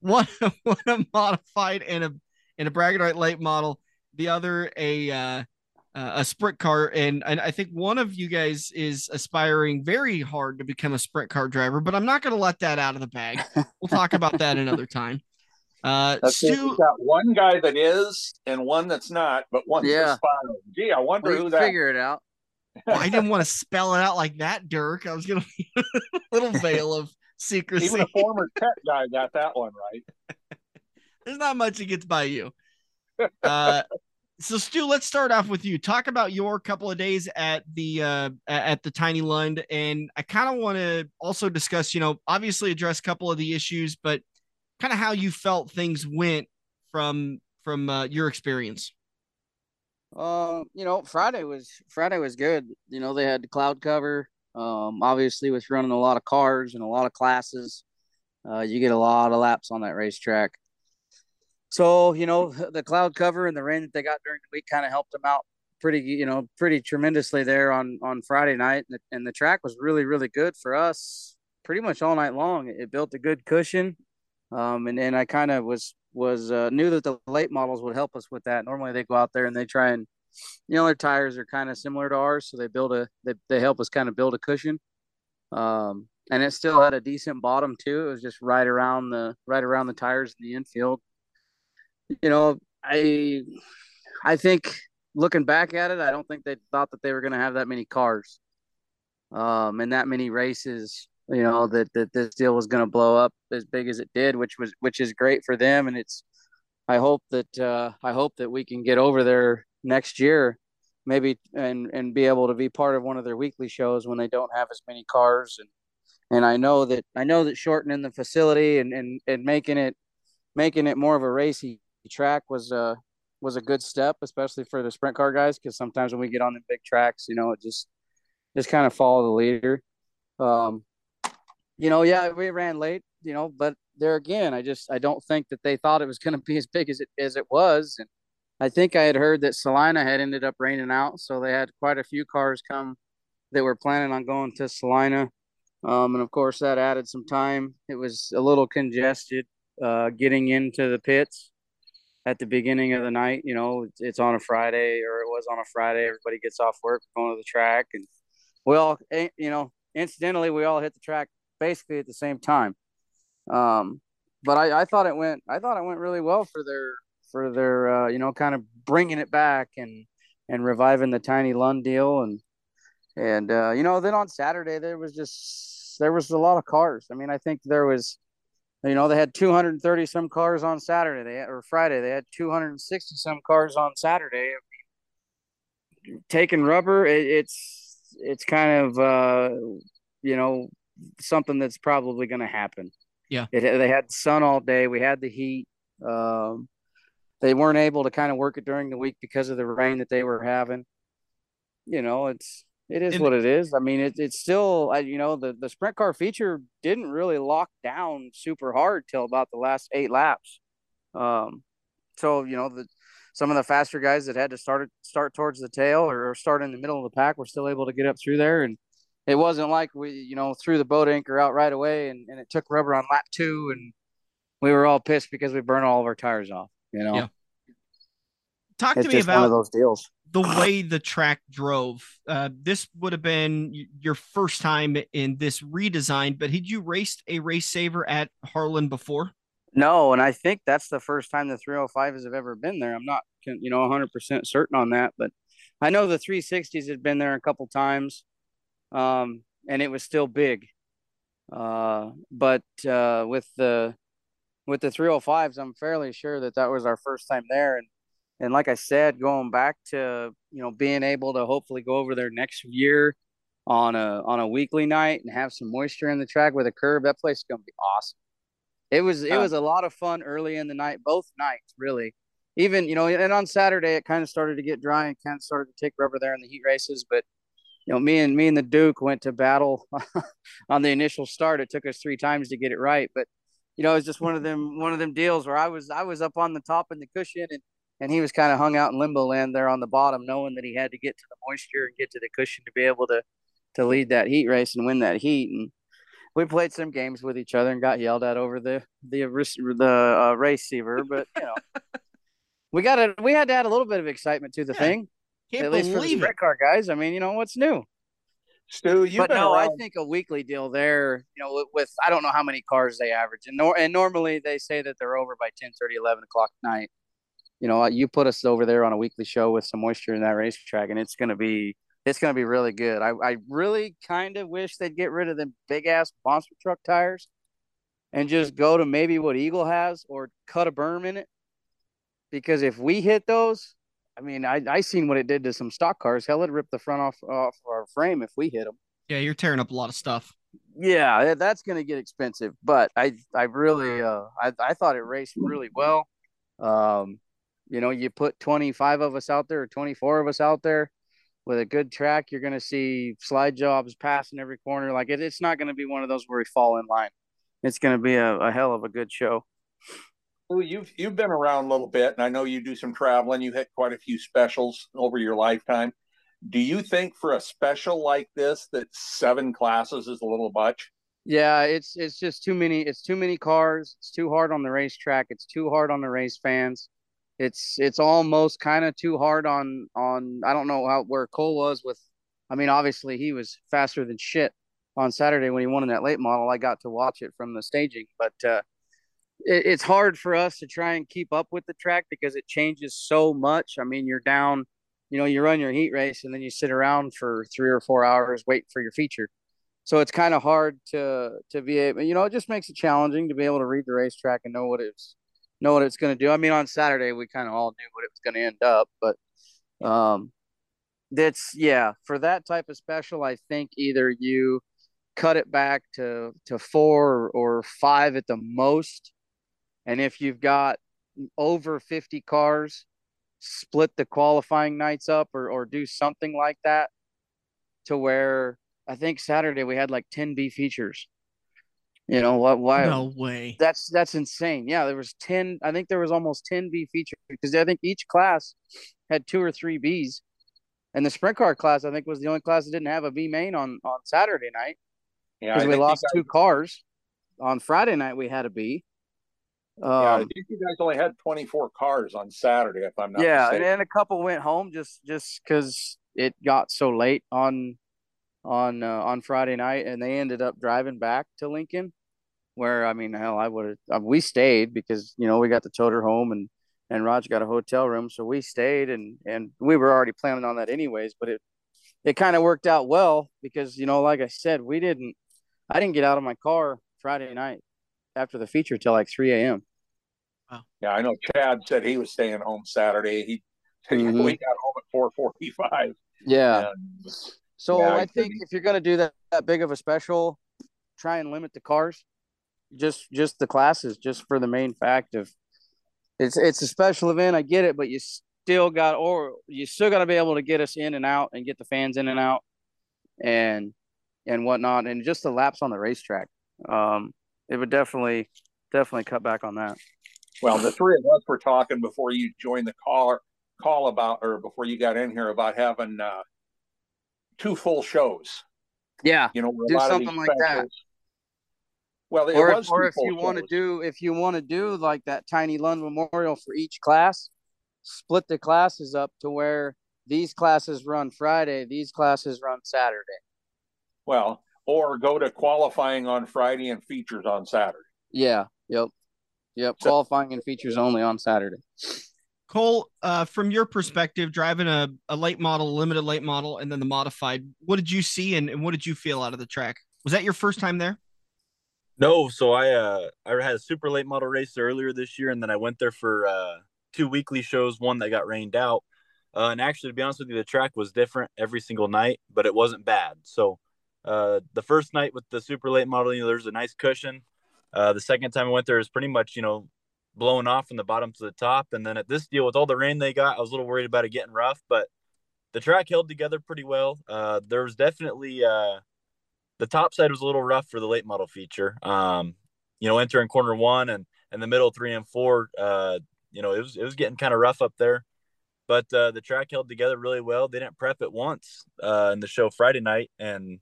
One one a modified and a and a Bragging Right late model. The other a uh, uh, a sprint car, and, and I think one of you guys is aspiring very hard to become a sprint car driver, but I'm not going to let that out of the bag. We'll talk about that another time. Uh, That's Stu, got one guy that is and one that's not, but one yeah. aspiring. Gee, I wonder we who that. Figure it out. well, I didn't want to spell it out like that, Dirk. I was going to a little veil of secrecy. Even a former tech guy got that one right. There's not much that gets by you. Uh, so Stu, let's start off with you. Talk about your couple of days at the uh, at the Tiny Lund, and I kind of want to also discuss, you know, obviously address a couple of the issues, but kind of how you felt things went from from uh, your experience. Uh, you know, Friday was Friday was good. You know, they had the cloud cover. Um, obviously, with running a lot of cars and a lot of classes, uh, you get a lot of laps on that racetrack. So, you know, the cloud cover and the rain that they got during the week kind of helped them out pretty, you know, pretty tremendously there on on Friday night. And the, and the track was really, really good for us pretty much all night long. It built a good cushion. Um, and and I kind of was was uh, knew that the late models would help us with that. Normally they go out there and they try and, you know, their tires are kind of similar to ours, so they build a they they help us kind of build a cushion. Um, and it still had a decent bottom too. It was just right around the right around the tires in the infield you know, I I think looking back at it, I don't think they thought that they were going to have that many cars, um, and that many races. You know that that this deal was going to blow up as big as it did, which was which is great for them, and it's. I hope that uh, I hope that we can get over there next year, maybe and and be able to be part of one of their weekly shows when they don't have as many cars and and I know that I know that shortening the facility and and, and making it making it more of a racy track was a was a good step, especially for the sprint car guys, because sometimes when we get on the big tracks, you know, it just just kind of follow the leader. Um, you know, yeah, we ran late, you know, but there again, I just I don't think that they thought it was going to be as big as it as it was, and I think I had heard that Salina had ended up raining out, so they had quite a few cars come that were planning on going to Salina. Um, and of course, that added some time. It was a little congested uh, getting into the pits. at the beginning of the night. You know, it's on a Friday or it was on a Friday. Everybody gets off work, going to the track, and we all, eh, you know, incidentally, we all hit the track basically at the same time. Um, but I, I thought it went, I thought it went really well for their, for their, uh, you know, kind of bringing it back and and reviving the Tiny Lund deal, and and uh, you know, then on Saturday there was just there was a lot of cars. I mean, I think there was you know, they had 230 some cars on Saturday they, had, or Friday. They had 260 some cars on Saturday. I mean, taking rubber, it, it's it's kind of uh, you know something that's probably going to happen. Yeah, it, they had sun all day. We had the heat. Um, they weren't able to kind of work it during the week because of the rain that they were having. You know, it's it is and, what it is. I mean, it, it's still, you know, the, the sprint car feature didn't really lock down super hard till about the last eight laps. Um, so you know, the some of the faster guys that had to start start towards the tail or start in the middle of the pack were still able to get up through there, and it wasn't like we, you know, threw the boat anchor out right away and, and it took rubber on lap two, and we were all pissed because we burned all of our tires off. You know. Yeah. Talk it's to me about one of those deals the way the track drove. Uh, this would have been your first time in this redesign, but had you raced a race saver at Harlan before? No, and I think that's the first time the 305s have ever been there. I'm not, you know, 100% certain on that, but I know the 360s had been there a couple times, um, and it was still big. Uh, but uh, with the with the 305s, I'm fairly sure that that was our first time there, and and like I said, going back to you know being able to hopefully go over there next year on a on a weekly night and have some moisture in the track with a curve, that place is gonna be awesome. It was it was a lot of fun early in the night, both nights really. Even you know, and on Saturday it kind of started to get dry and kind of started to take rubber there in the heat races, but you know, me and me and the Duke went to battle on the initial start. It took us three times to get it right, but you know, it was just one of them one of them deals where I was I was up on the top in the cushion and and he was kind of hung out in limbo land there on the bottom, knowing that he had to get to the moisture and get to the cushion to be able to to lead that heat race and win that heat. And we played some games with each other and got yelled at over the the the uh, race receiver, but you know, we got it. We had to add a little bit of excitement to the yeah, thing, at least for the sprint car guys. I mean, you know, what's new? Stu, you but no, around. I think a weekly deal there, you know, with, with, I don't know how many cars they average, and nor, and normally they say that they're over by 10, 30, 11 o'clock at night you know, uh, you put us over there on a weekly show with some moisture in that racetrack, and it's gonna be it's gonna be really good. I I really kind of wish they'd get rid of the big ass monster truck tires and just go to maybe what Eagle has or cut a berm in it. Because if we hit those, I mean, I I seen what it did to some stock cars. Hell, it ripped the front off off our frame if we hit them. Yeah, you're tearing up a lot of stuff. Yeah, that's gonna get expensive. But I I really uh I I thought it raced really well. Um, you know, you put 25 of us out there or 24 of us out there with a good track, you're going to see slide jobs passing every corner. Like it, it's not going to be one of those where we fall in line. It's going to be a, a hell of a good show. Well, you've you've been around a little bit, and I know you do some traveling. You hit quite a few specials over your lifetime. Do you think for a special like this that seven classes is a little much? Yeah, it's it's just too many. It's too many cars. It's too hard on the racetrack. It's too hard on the race fans it's it's almost kind of too hard on on I don't know how where Cole was with I mean obviously he was faster than shit on Saturday when he won in that late model I got to watch it from the staging but uh it, it's hard for us to try and keep up with the track because it changes so much I mean you're down you know you run your heat race and then you sit around for 3 or 4 hours waiting for your feature so it's kind of hard to to be able you know it just makes it challenging to be able to read the racetrack and know what it's know what it's going to do. I mean, on Saturday we kind of all knew what it was going to end up, but um, that's yeah for that type of special. I think either you cut it back to to four or five at the most, and if you've got over fifty cars, split the qualifying nights up or or do something like that to where I think Saturday we had like 10 B features. You know what? Why? No way. That's that's insane. Yeah, there was ten. I think there was almost ten B features because I think each class had two or three Bs, and the sprint car class I think was the only class that didn't have a B main on on Saturday night. Yeah, because we lost two cars. On Friday night we had a B, Um, yeah, you guys only had 24 cars on Saturday, if I'm not mistaken. yeah, mistaken. and a couple went home just just because it got so late on on uh, on Friday night, and they ended up driving back to Lincoln. Where I mean, hell, I would have. Uh, we stayed because you know we got the toter home, and and Roger got a hotel room, so we stayed, and and we were already planning on that anyways. But it it kind of worked out well because you know, like I said, we didn't. I didn't get out of my car Friday night after the feature till like 3 a.m. Wow. Yeah, I know Chad said he was staying home Saturday. He mm-hmm. we got home at 4:45. Yeah. And, so yeah, I think if you're going to do that, that big of a special, try and limit the cars. Just just the classes, just for the main fact of it's it's a special event. I get it, but you still got or you still got to be able to get us in and out and get the fans in and out and and whatnot, and just the laps on the racetrack. Um, it would definitely definitely cut back on that. Well, the three of us were talking before you joined the call call about or before you got in here about having uh, two full shows. Yeah, you know, do something like that. Well, or if, or if you want to do if you want to do like that tiny Lund Memorial for each class, split the classes up to where these classes run Friday, these classes run Saturday. Well, or go to qualifying on Friday and features on Saturday. Yeah. Yep. Yep. So, qualifying and features only on Saturday. Cole, uh, from your perspective, driving a, a late model, limited late model, and then the modified, what did you see and, and what did you feel out of the track? Was that your first time there? No, so I uh I had a super late model race earlier this year, and then I went there for uh two weekly shows, one that got rained out. Uh, and actually, to be honest with you, the track was different every single night, but it wasn't bad. So uh, the first night with the super late model, you know, there's a nice cushion. Uh, the second time I went there, was pretty much, you know, blowing off from the bottom to the top. And then at this deal, with all the rain they got, I was a little worried about it getting rough, but the track held together pretty well. Uh, there was definitely uh, the top side was a little rough for the late model feature. Um, you know, entering corner one and and the middle three and four, uh, you know, it was it was getting kind of rough up there. But uh, the track held together really well. They didn't prep it once uh, in the show Friday night, and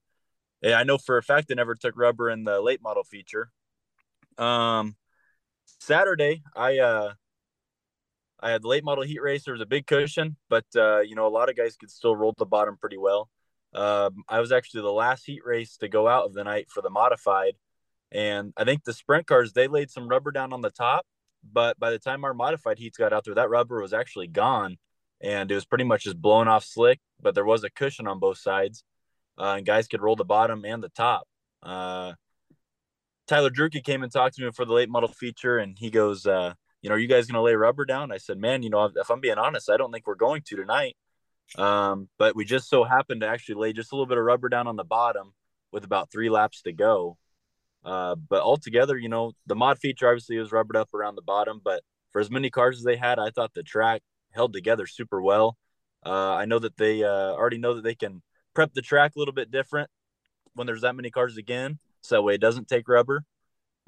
I know for a fact they never took rubber in the late model feature. Um, Saturday, I uh, I had the late model heat race. There was a big cushion, but uh, you know a lot of guys could still roll the bottom pretty well. Um, I was actually the last heat race to go out of the night for the modified, and I think the sprint cars they laid some rubber down on the top, but by the time our modified heats got out there, that rubber was actually gone, and it was pretty much just blown off slick. But there was a cushion on both sides, uh, and guys could roll the bottom and the top. Uh, Tyler Druke came and talked to me for the late model feature, and he goes, uh, "You know, are you guys going to lay rubber down?" I said, "Man, you know, if I'm being honest, I don't think we're going to tonight." Um, but we just so happened to actually lay just a little bit of rubber down on the bottom with about three laps to go. Uh, but altogether, you know, the mod feature obviously was rubbered up around the bottom, but for as many cars as they had, I thought the track held together super well. Uh, I know that they uh, already know that they can prep the track a little bit different when there's that many cars again, so that way it doesn't take rubber.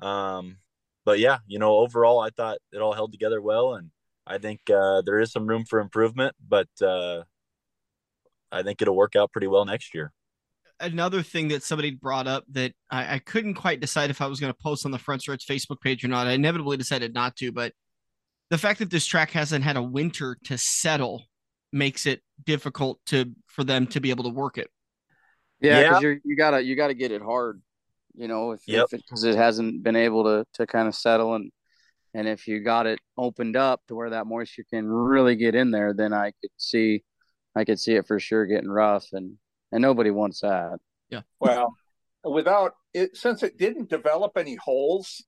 Um, but yeah, you know, overall, I thought it all held together well, and I think uh, there is some room for improvement, but uh, I think it'll work out pretty well next year. Another thing that somebody brought up that I, I couldn't quite decide if I was going to post on the Front Stretch Facebook page or not. I inevitably decided not to, but the fact that this track hasn't had a winter to settle makes it difficult to for them to be able to work it. Yeah, because yeah. you you gotta you gotta get it hard, you know, if yep. because it, it hasn't been able to to kind of settle and and if you got it opened up to where that moisture can really get in there, then I could see I could see it for sure getting rough and and nobody wants that. Yeah. Well, without it since it didn't develop any holes,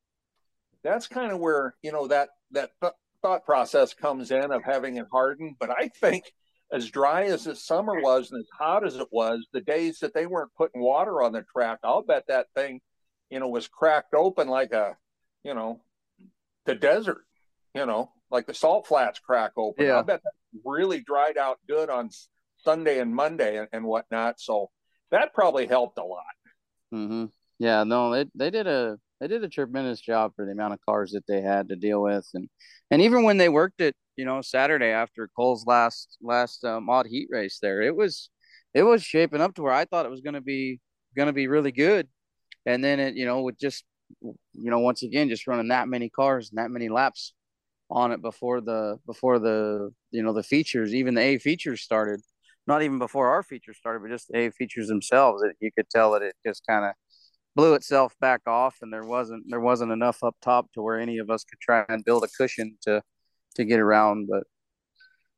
that's kind of where you know that that th- thought process comes in of having it harden. But I think as dry as the summer was and as hot as it was, the days that they weren't putting water on the track, I'll bet that thing, you know, was cracked open like a, you know, the desert, you know, like the salt flats crack open. Yeah. I bet that really dried out good on Sunday and Monday and, and whatnot. So that probably helped a lot. Mm-hmm. Yeah, no, they they did a they did a tremendous job for the amount of cars that they had to deal with, and and even when they worked it, you know, Saturday after Cole's last last uh, mod heat race there, it was it was shaping up to where I thought it was going to be going to be really good, and then it you know with just you know, once again, just running that many cars and that many laps on it before the before the you know the features, even the A features started. Not even before our features started, but just the A features themselves. It, you could tell that it just kind of blew itself back off, and there wasn't there wasn't enough up top to where any of us could try and build a cushion to to get around. But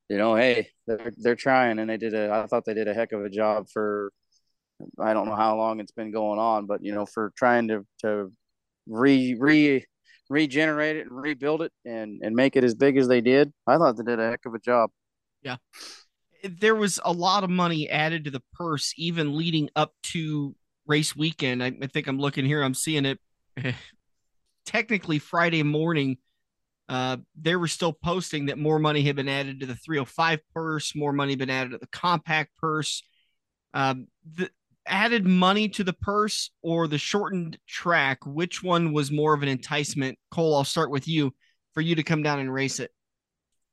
you know, hey, they're they're trying, and they did a. I thought they did a heck of a job for. I don't know how long it's been going on, but you know, for trying to to re re regenerate it and rebuild it and and make it as big as they did. I thought they did a heck of a job. Yeah. There was a lot of money added to the purse even leading up to race weekend. I, I think I'm looking here, I'm seeing it technically Friday morning. Uh, they were still posting that more money had been added to the 305 purse, more money been added to the compact purse. Um, the, added money to the purse or the shortened track, which one was more of an enticement? Cole, I'll start with you for you to come down and race it.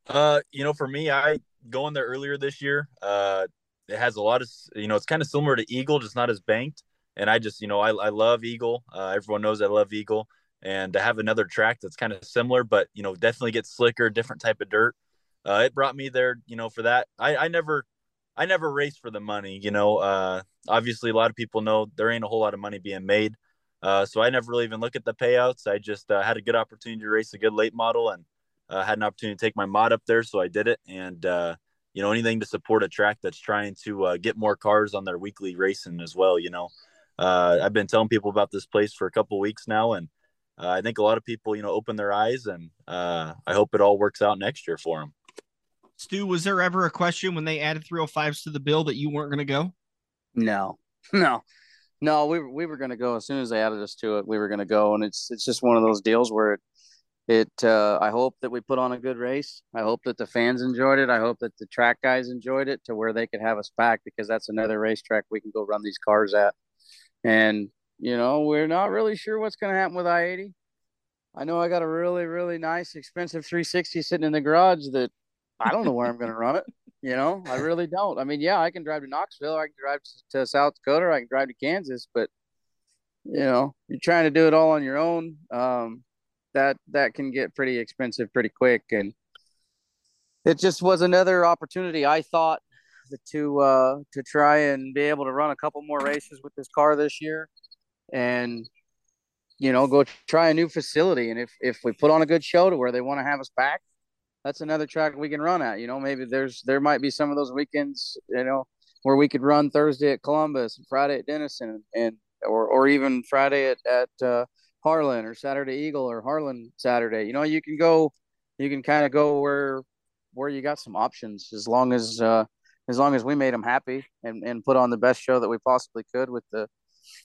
Uh, you know, for me, I going there earlier this year. Uh, it has a lot of, you know, it's kind of similar to Eagle, just not as banked. And I just, you know, I, I love Eagle. Uh, everyone knows I love Eagle. And to have another track that's kind of similar, but you know, definitely gets slicker, different type of dirt. Uh, it brought me there, you know, for that. I, I never I never race for the money. You know, uh, obviously a lot of people know there ain't a whole lot of money being made. Uh, so I never really even look at the payouts. I just uh, had a good opportunity to race a good late model and uh, had an opportunity to take my mod up there. So I did it. And, you know, anything to support a track that's trying to get more cars on their weekly racing as well. You know, Uh, I've been telling people about this place for a couple weeks now. And uh, I think a lot of people, you know, open their eyes and uh, I hope it all works out next year for them. Stu, was there ever a question when they added 305s to the bill that you weren't going to go? No, no, no. We we were going to go as soon as they added us to it. We were going to go, and it's it's just one of those deals where it it. Uh, I hope that we put on a good race. I hope that the fans enjoyed it. I hope that the track guys enjoyed it to where they could have us back because that's another racetrack we can go run these cars at. And you know, we're not really sure what's going to happen with I eighty. I know I got a really really nice expensive 360 sitting in the garage that I don't know where I'm going to run it. You know, I really don't. I mean, yeah, I can drive to Knoxville, I can drive to South Dakota, I can drive to Kansas, but you know, you're trying to do it all on your own. Um, that that can get pretty expensive pretty quick, and it just was another opportunity. I thought to uh, to try and be able to run a couple more races with this car this year, and you know, go try a new facility. And if if we put on a good show to where they want to have us back, that's another track we can run at. You know, maybe there's there might be some of those weekends, you know, where we could run Thursday at Columbus, and Friday at Denison, and or or even Friday at at uh, Harlan or Saturday Eagle or Harlan Saturday. You know, you can go, you can kind of go where where you got some options as long as uh, as long as we made them happy and and put on the best show that we possibly could with the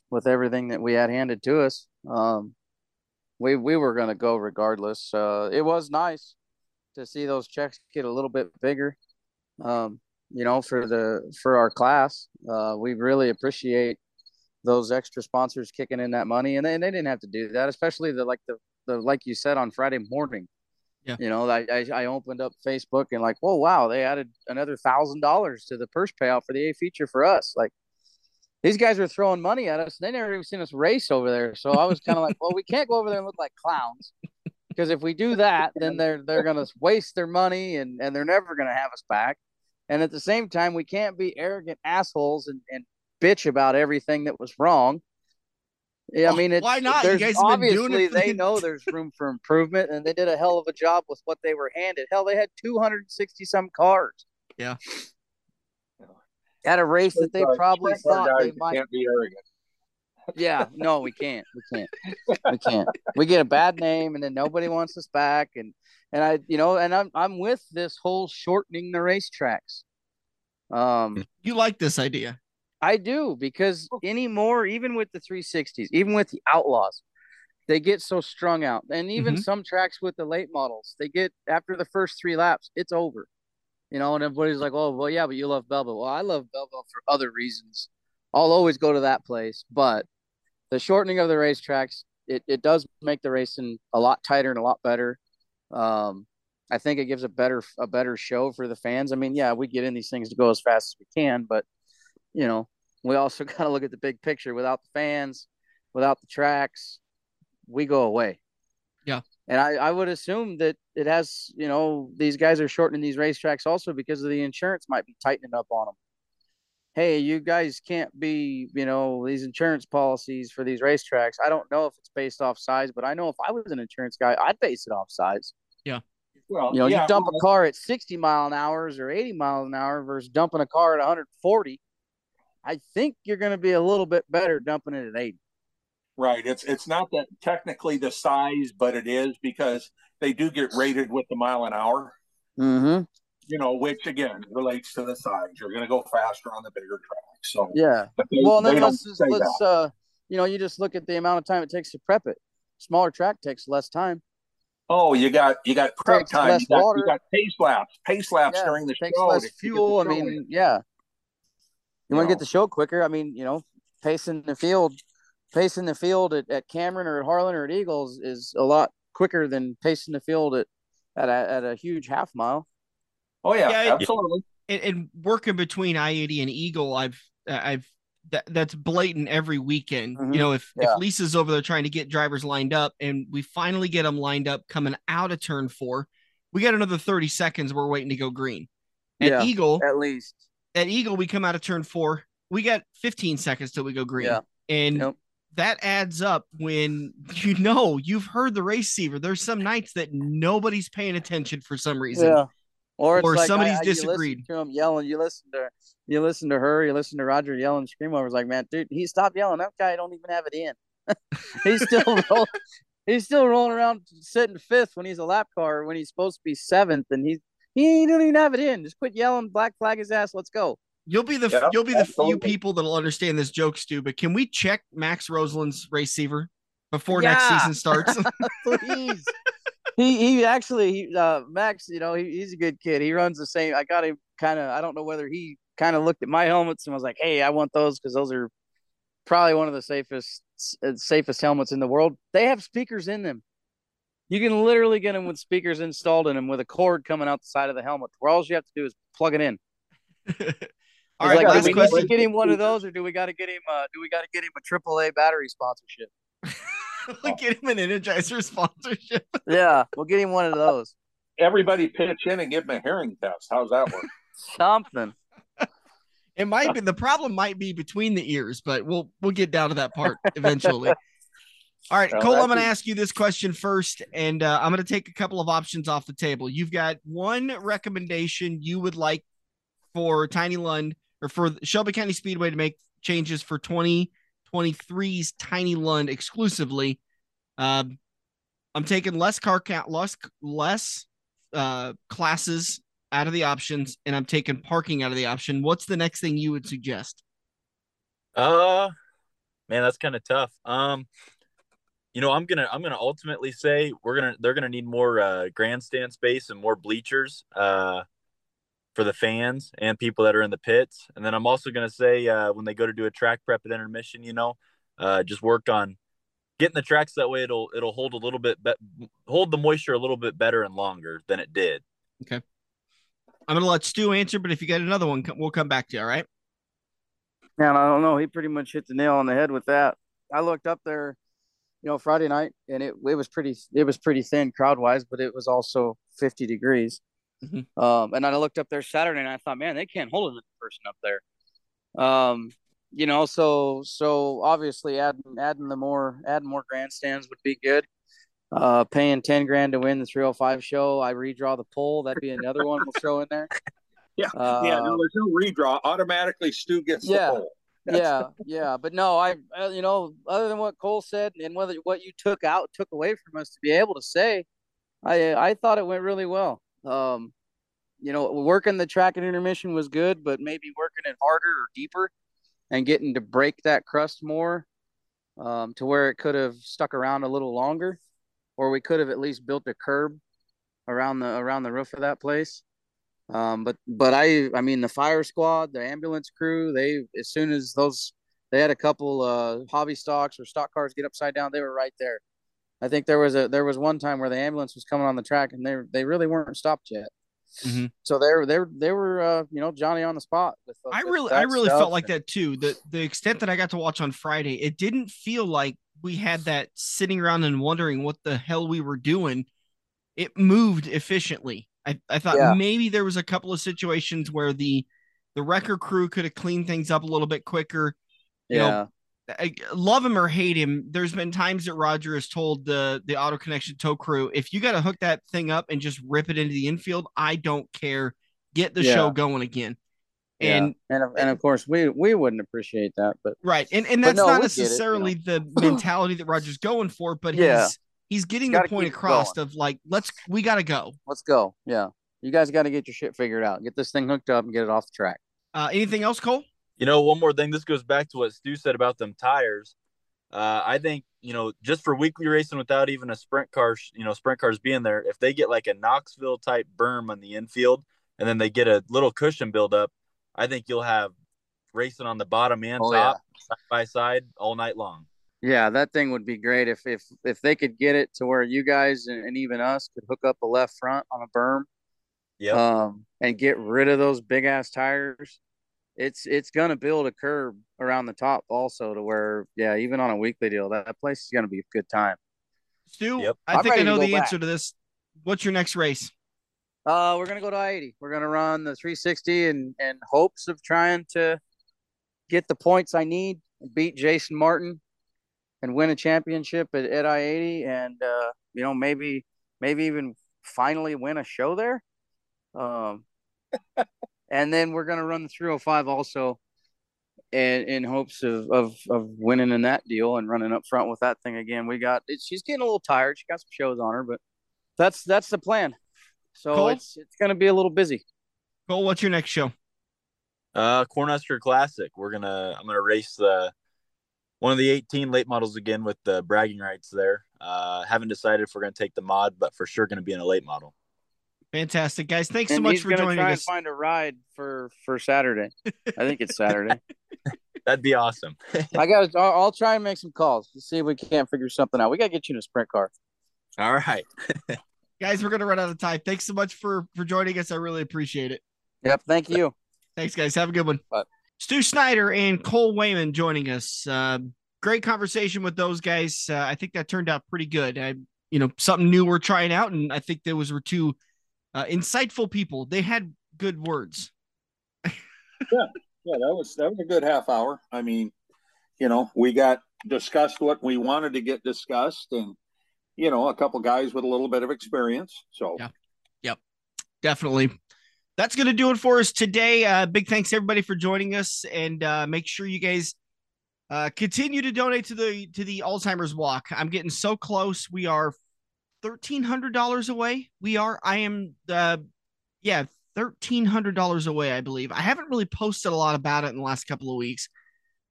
with everything that we had handed to us. Um, we we were gonna go regardless. Uh, it was nice to see those checks get a little bit bigger. Um, you know, for the for our class, uh, we really appreciate those extra sponsors kicking in that money, and they, and they didn't have to do that, especially the like the the like you said on Friday morning. Yeah. You know, I, I, I opened up Facebook and like, whoa, wow, they added another thousand dollars to the purse payout for the A feature for us. Like, these guys were throwing money at us. They never even seen us race over there. So I was kind of like, well, we can't go over there and look like clowns because if we do that, then they're they're to waste their money and and they're never to have us back. And at the same time, we can't be arrogant assholes and, and bitch about everything that was wrong. Yeah, I mean, it's, why not? There's obviously they know there's room for improvement, and they did a hell of a job with what they were handed. Hell, they had 260 some cars. Yeah. At a race that they probably thought they might. Can't be arrogant yeah, no, we can't. We can't. We can't. We get a bad name, and then nobody wants us back. And and I, you know, and I'm I'm with this whole shortening the racetracks. Um, you like this idea? I do because anymore, even with the 360s, even with the Outlaws, they get so strung out. And even mm-hmm. some tracks with the late models, they get after the first three laps, it's over. You know, and everybody's like, "Oh, well, yeah, but you love Belleville." Well, I love Belleville for other reasons. I'll always go to that place, but the shortening of the racetracks it, it does make the racing a lot tighter and a lot better. Um, I think it gives a better a better show for the fans. I mean, yeah, we get in these things to go as fast as we can, but you know, we also got to look at the big picture. Without the fans, without the tracks, we go away. Yeah. And I, I would assume that it has, you know, these guys are shortening these racetracks also because of the insurance might be tightening up on them. Hey, you guys can't be, you know, these insurance policies for these racetracks. I don't know if it's based off size, but I know if I was an insurance guy, I'd base it off size. Yeah. Well, you know, yeah, you dump well, a car at 60 mile an hour or 80 miles an hour versus dumping a car at 140. I think you're going to be a little bit better dumping it at 80. Right. It's it's not that technically the size, but it is because they do get rated with the mile an hour. Mm-hmm. You know, which again relates to the size. You're going to go faster on the bigger track. So yeah. They, well, then let's just, let's that. uh, you know, you just look at the amount of time it takes to prep it. Smaller track takes less time. Oh, you got you got prep time. You got, you got, pace laps, pace laps yeah, during the takes show. Less fuel. I mean, yeah. You, you want to get the show quicker. I mean, you know, pacing the field pacing the field at, at Cameron or at Harlan or at Eagles is a lot quicker than pacing the field at at a, at a huge half mile. Oh yeah, yeah absolutely. And, and, working between I eighty and Eagle, I've I've that, that's blatant every weekend. Mm-hmm. You know, if yeah. if Lisa's over there trying to get drivers lined up, and we finally get them lined up coming out of turn four, we got another thirty seconds. We're waiting to go green. At yeah, Eagle, at least at Eagle, we come out of turn four. We got 15 seconds till we go green. Yeah. And yep that adds up when you know you've heard the race receiver. There's some nights that nobody's paying attention for some reason. Yeah. Or, or like somebody's I, disagreed. to him yelling, you listen to you listen to her, you listen to Roger yelling, scream over. It's like, man, dude, he stopped yelling. That guy don't even have it in. he's still rolling, he's still rolling around sitting fifth when he's a lap car when he's supposed to be seventh, and he he don't even have it in. Just quit yelling, black flag his ass. Let's go. You'll be the yeah, you'll be the few people that'll understand this joke, Stu. But can we check Max Roseland's receiver before yeah. next season starts? Please. he he actually he, uh, Max, you know, he, he's a good kid. He runs the same. I got him kind of. I don't know whether he kind of looked at my helmets and was like, "Hey, I want those because those are probably one of the safest uh, safest helmets in the world. They have speakers in them. You can literally get them with speakers installed in them with a cord coming out the side of the helmet. Where all you have to do is plug it in. All right, like, do we question. need to get him one of those, or do we got to get him? Uh, do we got to get him a AAA battery sponsorship? we'll get him an Energizer sponsorship. yeah, we'll get him one of those. Everybody pitch in and give him a hearing test. How's that work? Something. It might be the problem might be between the ears, but we'll we'll get down to that part eventually. All right, Cole, I'm going to ask you this question first, and uh, I'm going to take a couple of options off the table. You've got one recommendation you would like for Tiny Lund or for Shelby County Speedway to make changes for 2023's Tiny Lund exclusively. Um, I'm taking less car count, less less uh, classes out of the options, and I'm taking parking out of the option. What's the next thing you would suggest? Uh, man, that's kind of tough. Um, you know, I'm gonna I'm gonna ultimately say we're gonna they're gonna need more uh, grandstand space and more bleachers. Uh, for the fans and people that are in the pits. And then I'm also going to say uh, when they go to do a track prep at intermission, you know, uh, just work on getting the tracks that way. It'll it'll hold a little bit be- hold the moisture a little bit better and longer than it did. Okay. I'm going to let Stu answer, but if you get another one, we'll come back to you. All right. Man, I don't know. He pretty much hit the nail on the head with that. I looked up there, you know, Friday night, and it it was pretty it was pretty thin crowd wise, but it was also 50 degrees. Mm-hmm. Um, and I looked up there Saturday and I thought, man, they can't hold another person up there. Um, you know, so so obviously adding adding the more adding more grandstands would be good. Uh, paying ten grand to win the 305 show. I redraw the poll. That'd be another one we'll throw in there. Yeah, uh, yeah. No, there's no redraw. Automatically, Stu gets yeah, the poll. Yeah, yeah. But no, I, uh, you know, other than what Cole said and whether what you took out took away from us to be able to say, I I thought it went really well. Um, you know, working the track and intermission was good, but maybe working it harder or deeper and getting to break that crust more um, to where it could have stuck around a little longer, or we could have at least built a curb around the around the roof of that place. Um, but but I I mean the fire squad, the ambulance crew, they as soon as those they had a couple uh, hobby stocks or stock cars get upside down, they were right there. I think there was a there was one time where the ambulance was coming on the track and they they really weren't stopped yet. Mm-hmm. So they're they're they were uh, you know Johnny on the spot. With, uh, I really I really felt like that too. The the extent that I got to watch on Friday, it didn't feel like we had that sitting around and wondering what the hell we were doing, it moved efficiently. I, I thought yeah. maybe there was a couple of situations where the the wrecker crew could have cleaned things up a little bit quicker. You yeah. Know, I, love him or hate him, there's been times that Roger has told the the auto connection tow crew, if you got to hook that thing up and just rip it into the infield, I don't care. Get the yeah. show going again. And, yeah. and and of course we we wouldn't appreciate that, but right, and and that's no, not necessarily it, you know? the mentality that Roger's going for, but yeah. he's he's getting the point across of like let's we got to go, let's go, yeah. You guys got to get your shit figured out, get this thing hooked up, and get it off the track. Uh, anything else, Cole? You know, one more thing. This goes back to what Stu said about them tires. Uh, I think you know, just for weekly racing without even a sprint car, you know, sprint cars being there, if they get like a Knoxville type berm on the infield, and then they get a little cushion build up, I think you'll have racing on the bottom and oh, top yeah. side by side all night long. Yeah, that thing would be great if if if they could get it to where you guys and, and even us could hook up a left front on a berm. Yeah. Um, and get rid of those big ass tires it's it's gonna build a curb around the top also to where yeah even on a weekly deal that, that place is gonna be a good time. Stu, yep. I I'm think I know the back. answer to this. What's your next race? Uh, we're gonna go to I eighty. We're gonna run the 360 and and hopes of trying to get the points I need, beat Jason Martin, and win a championship at, at I eighty, and uh, you know maybe maybe even finally win a show there. Um, and then we're gonna run the 305 also, and in hopes of, of of winning in that deal and running up front with that thing again. We got she's getting a little tired. She got some shows on her, but that's that's the plan. So Cole? it's it's gonna be a little busy. Cole, what's your next show? Uh, Cornhusker Classic. We're gonna I'm gonna race the one of the 18 late models again with the bragging rights there. Uh, haven't decided if we're gonna take the mod, but for sure gonna be in a late model. Fantastic, guys! Thanks and so much for joining try us. And find a ride for for Saturday. I think it's Saturday. That'd be awesome. I got. I'll, I'll try and make some calls to see if we can't figure something out. We got to get you in a sprint car. All right, guys. We're gonna run out of time. Thanks so much for for joining us. I really appreciate it. Yep. Thank you. Thanks, guys. Have a good one. Bye. Stu Snyder and Cole Wayman joining us. Uh, great conversation with those guys. Uh, I think that turned out pretty good. I, you know, something new we're trying out, and I think those were two uh, insightful people. They had good words. yeah, yeah, that was that was a good half hour. I mean, you know, we got discussed what we wanted to get discussed, and you know, a couple guys with a little bit of experience. So, yeah, yep, definitely. That's going to do it for us today. Uh, big thanks everybody for joining us, and uh, make sure you guys uh, continue to donate to the to the Alzheimer's Walk. I'm getting so close. We are thirteen hundred dollars away. We are. I am. Uh, yeah, thirteen hundred dollars away. I believe. I haven't really posted a lot about it in the last couple of weeks,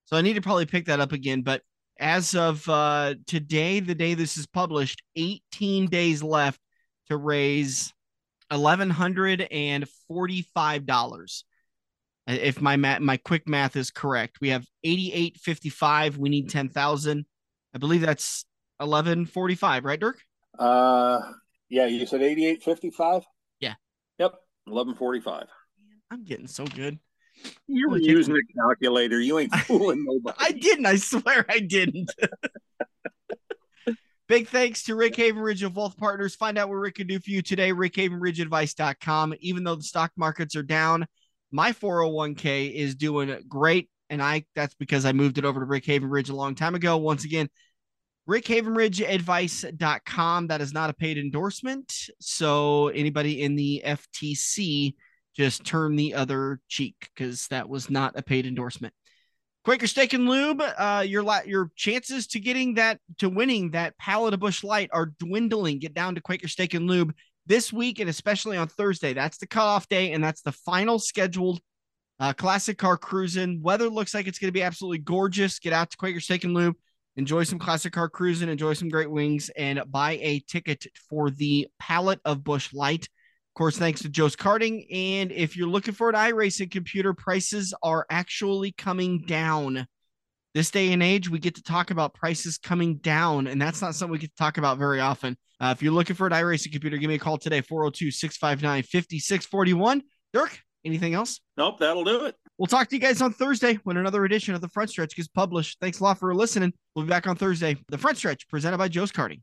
so I need to probably pick that up again. But as of uh, today, the day this is published, eighteen days left to raise eleven hundred and forty-five dollars. If my math, my quick math is correct, we have eighty-eight fifty-five. We need ten thousand. I believe that's eleven forty-five, right, Dirk? Uh, yeah, you said eighty-eight fifty-five. Yeah. Yep, eleven forty-five. I'm getting so good. You were using a calculator. You ain't fooling nobody. I didn't. I swear I didn't. Big thanks to Rick Havenridge of Wealth Partners. Find out what Rick can do for you today. RickHavenridgeAdvice.com. Even though the stock markets are down, my 401k is doing great. And I that's because I moved it over to Rick Havenridge a long time ago. Once again, rickhavenridgeadvice.com. That is not a paid endorsement. So anybody in the FTC just turn the other cheek because that was not a paid endorsement. Quaker Steak and Lube, uh, your la- your chances to getting that to winning that pallet of Busch Light are dwindling. Get down to Quaker Steak and Lube this week and especially on Thursday. That's the cutoff day, and that's the final scheduled uh, classic car cruising. Weather looks like it's going to be absolutely gorgeous. Get out to Quaker Steak and Lube enjoy some classic car cruising, enjoy some great wings, and buy a ticket for the pallet of Busch Light. Of course, thanks to Joe's Karting. And if you're looking for an iRacing computer, prices are actually coming down. This day and age, we get to talk about prices coming down, and that's not something we get to talk about very often. Uh, if you're looking for an iRacing computer, give me a call today, 402 659 5641. Dirk, anything else? Nope, that'll do it. We'll talk to you guys on Thursday when another edition of the Front Stretch gets published. Thanks a lot for listening. We'll be back on Thursday. The Front Stretch presented by Joe's Karting.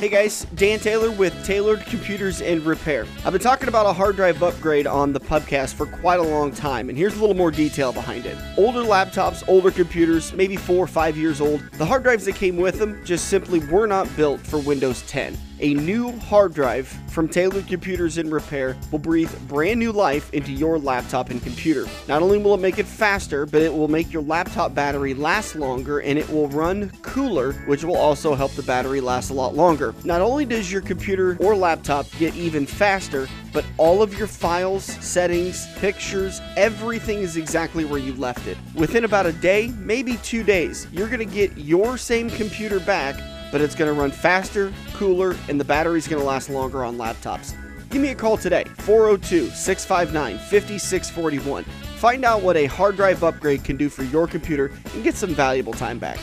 Hey guys, Dan Taylor with Tailored Computers and Repair. I've been talking about a hard drive upgrade on the pubcast for quite a long time, and here's a little more detail behind it. Older laptops, older computers, maybe four or five years old, the hard drives that came with them just simply were not built for Windows 10 a new hard drive from Tailored Computers in Repair will breathe brand new life into your laptop and computer. Not only will it make it faster, but it will make your laptop battery last longer and it will run cooler, which will also help the battery last a lot longer. Not only does your computer or laptop get even faster, but all of your files, settings, pictures, everything is exactly where you left it. Within about a day, maybe two days, you're to get your same computer back but it's going to run faster, cooler, and the battery's going to last longer on laptops. Give me a call today, 402 659 5641. Find out what a hard drive upgrade can do for your computer and get some valuable time back.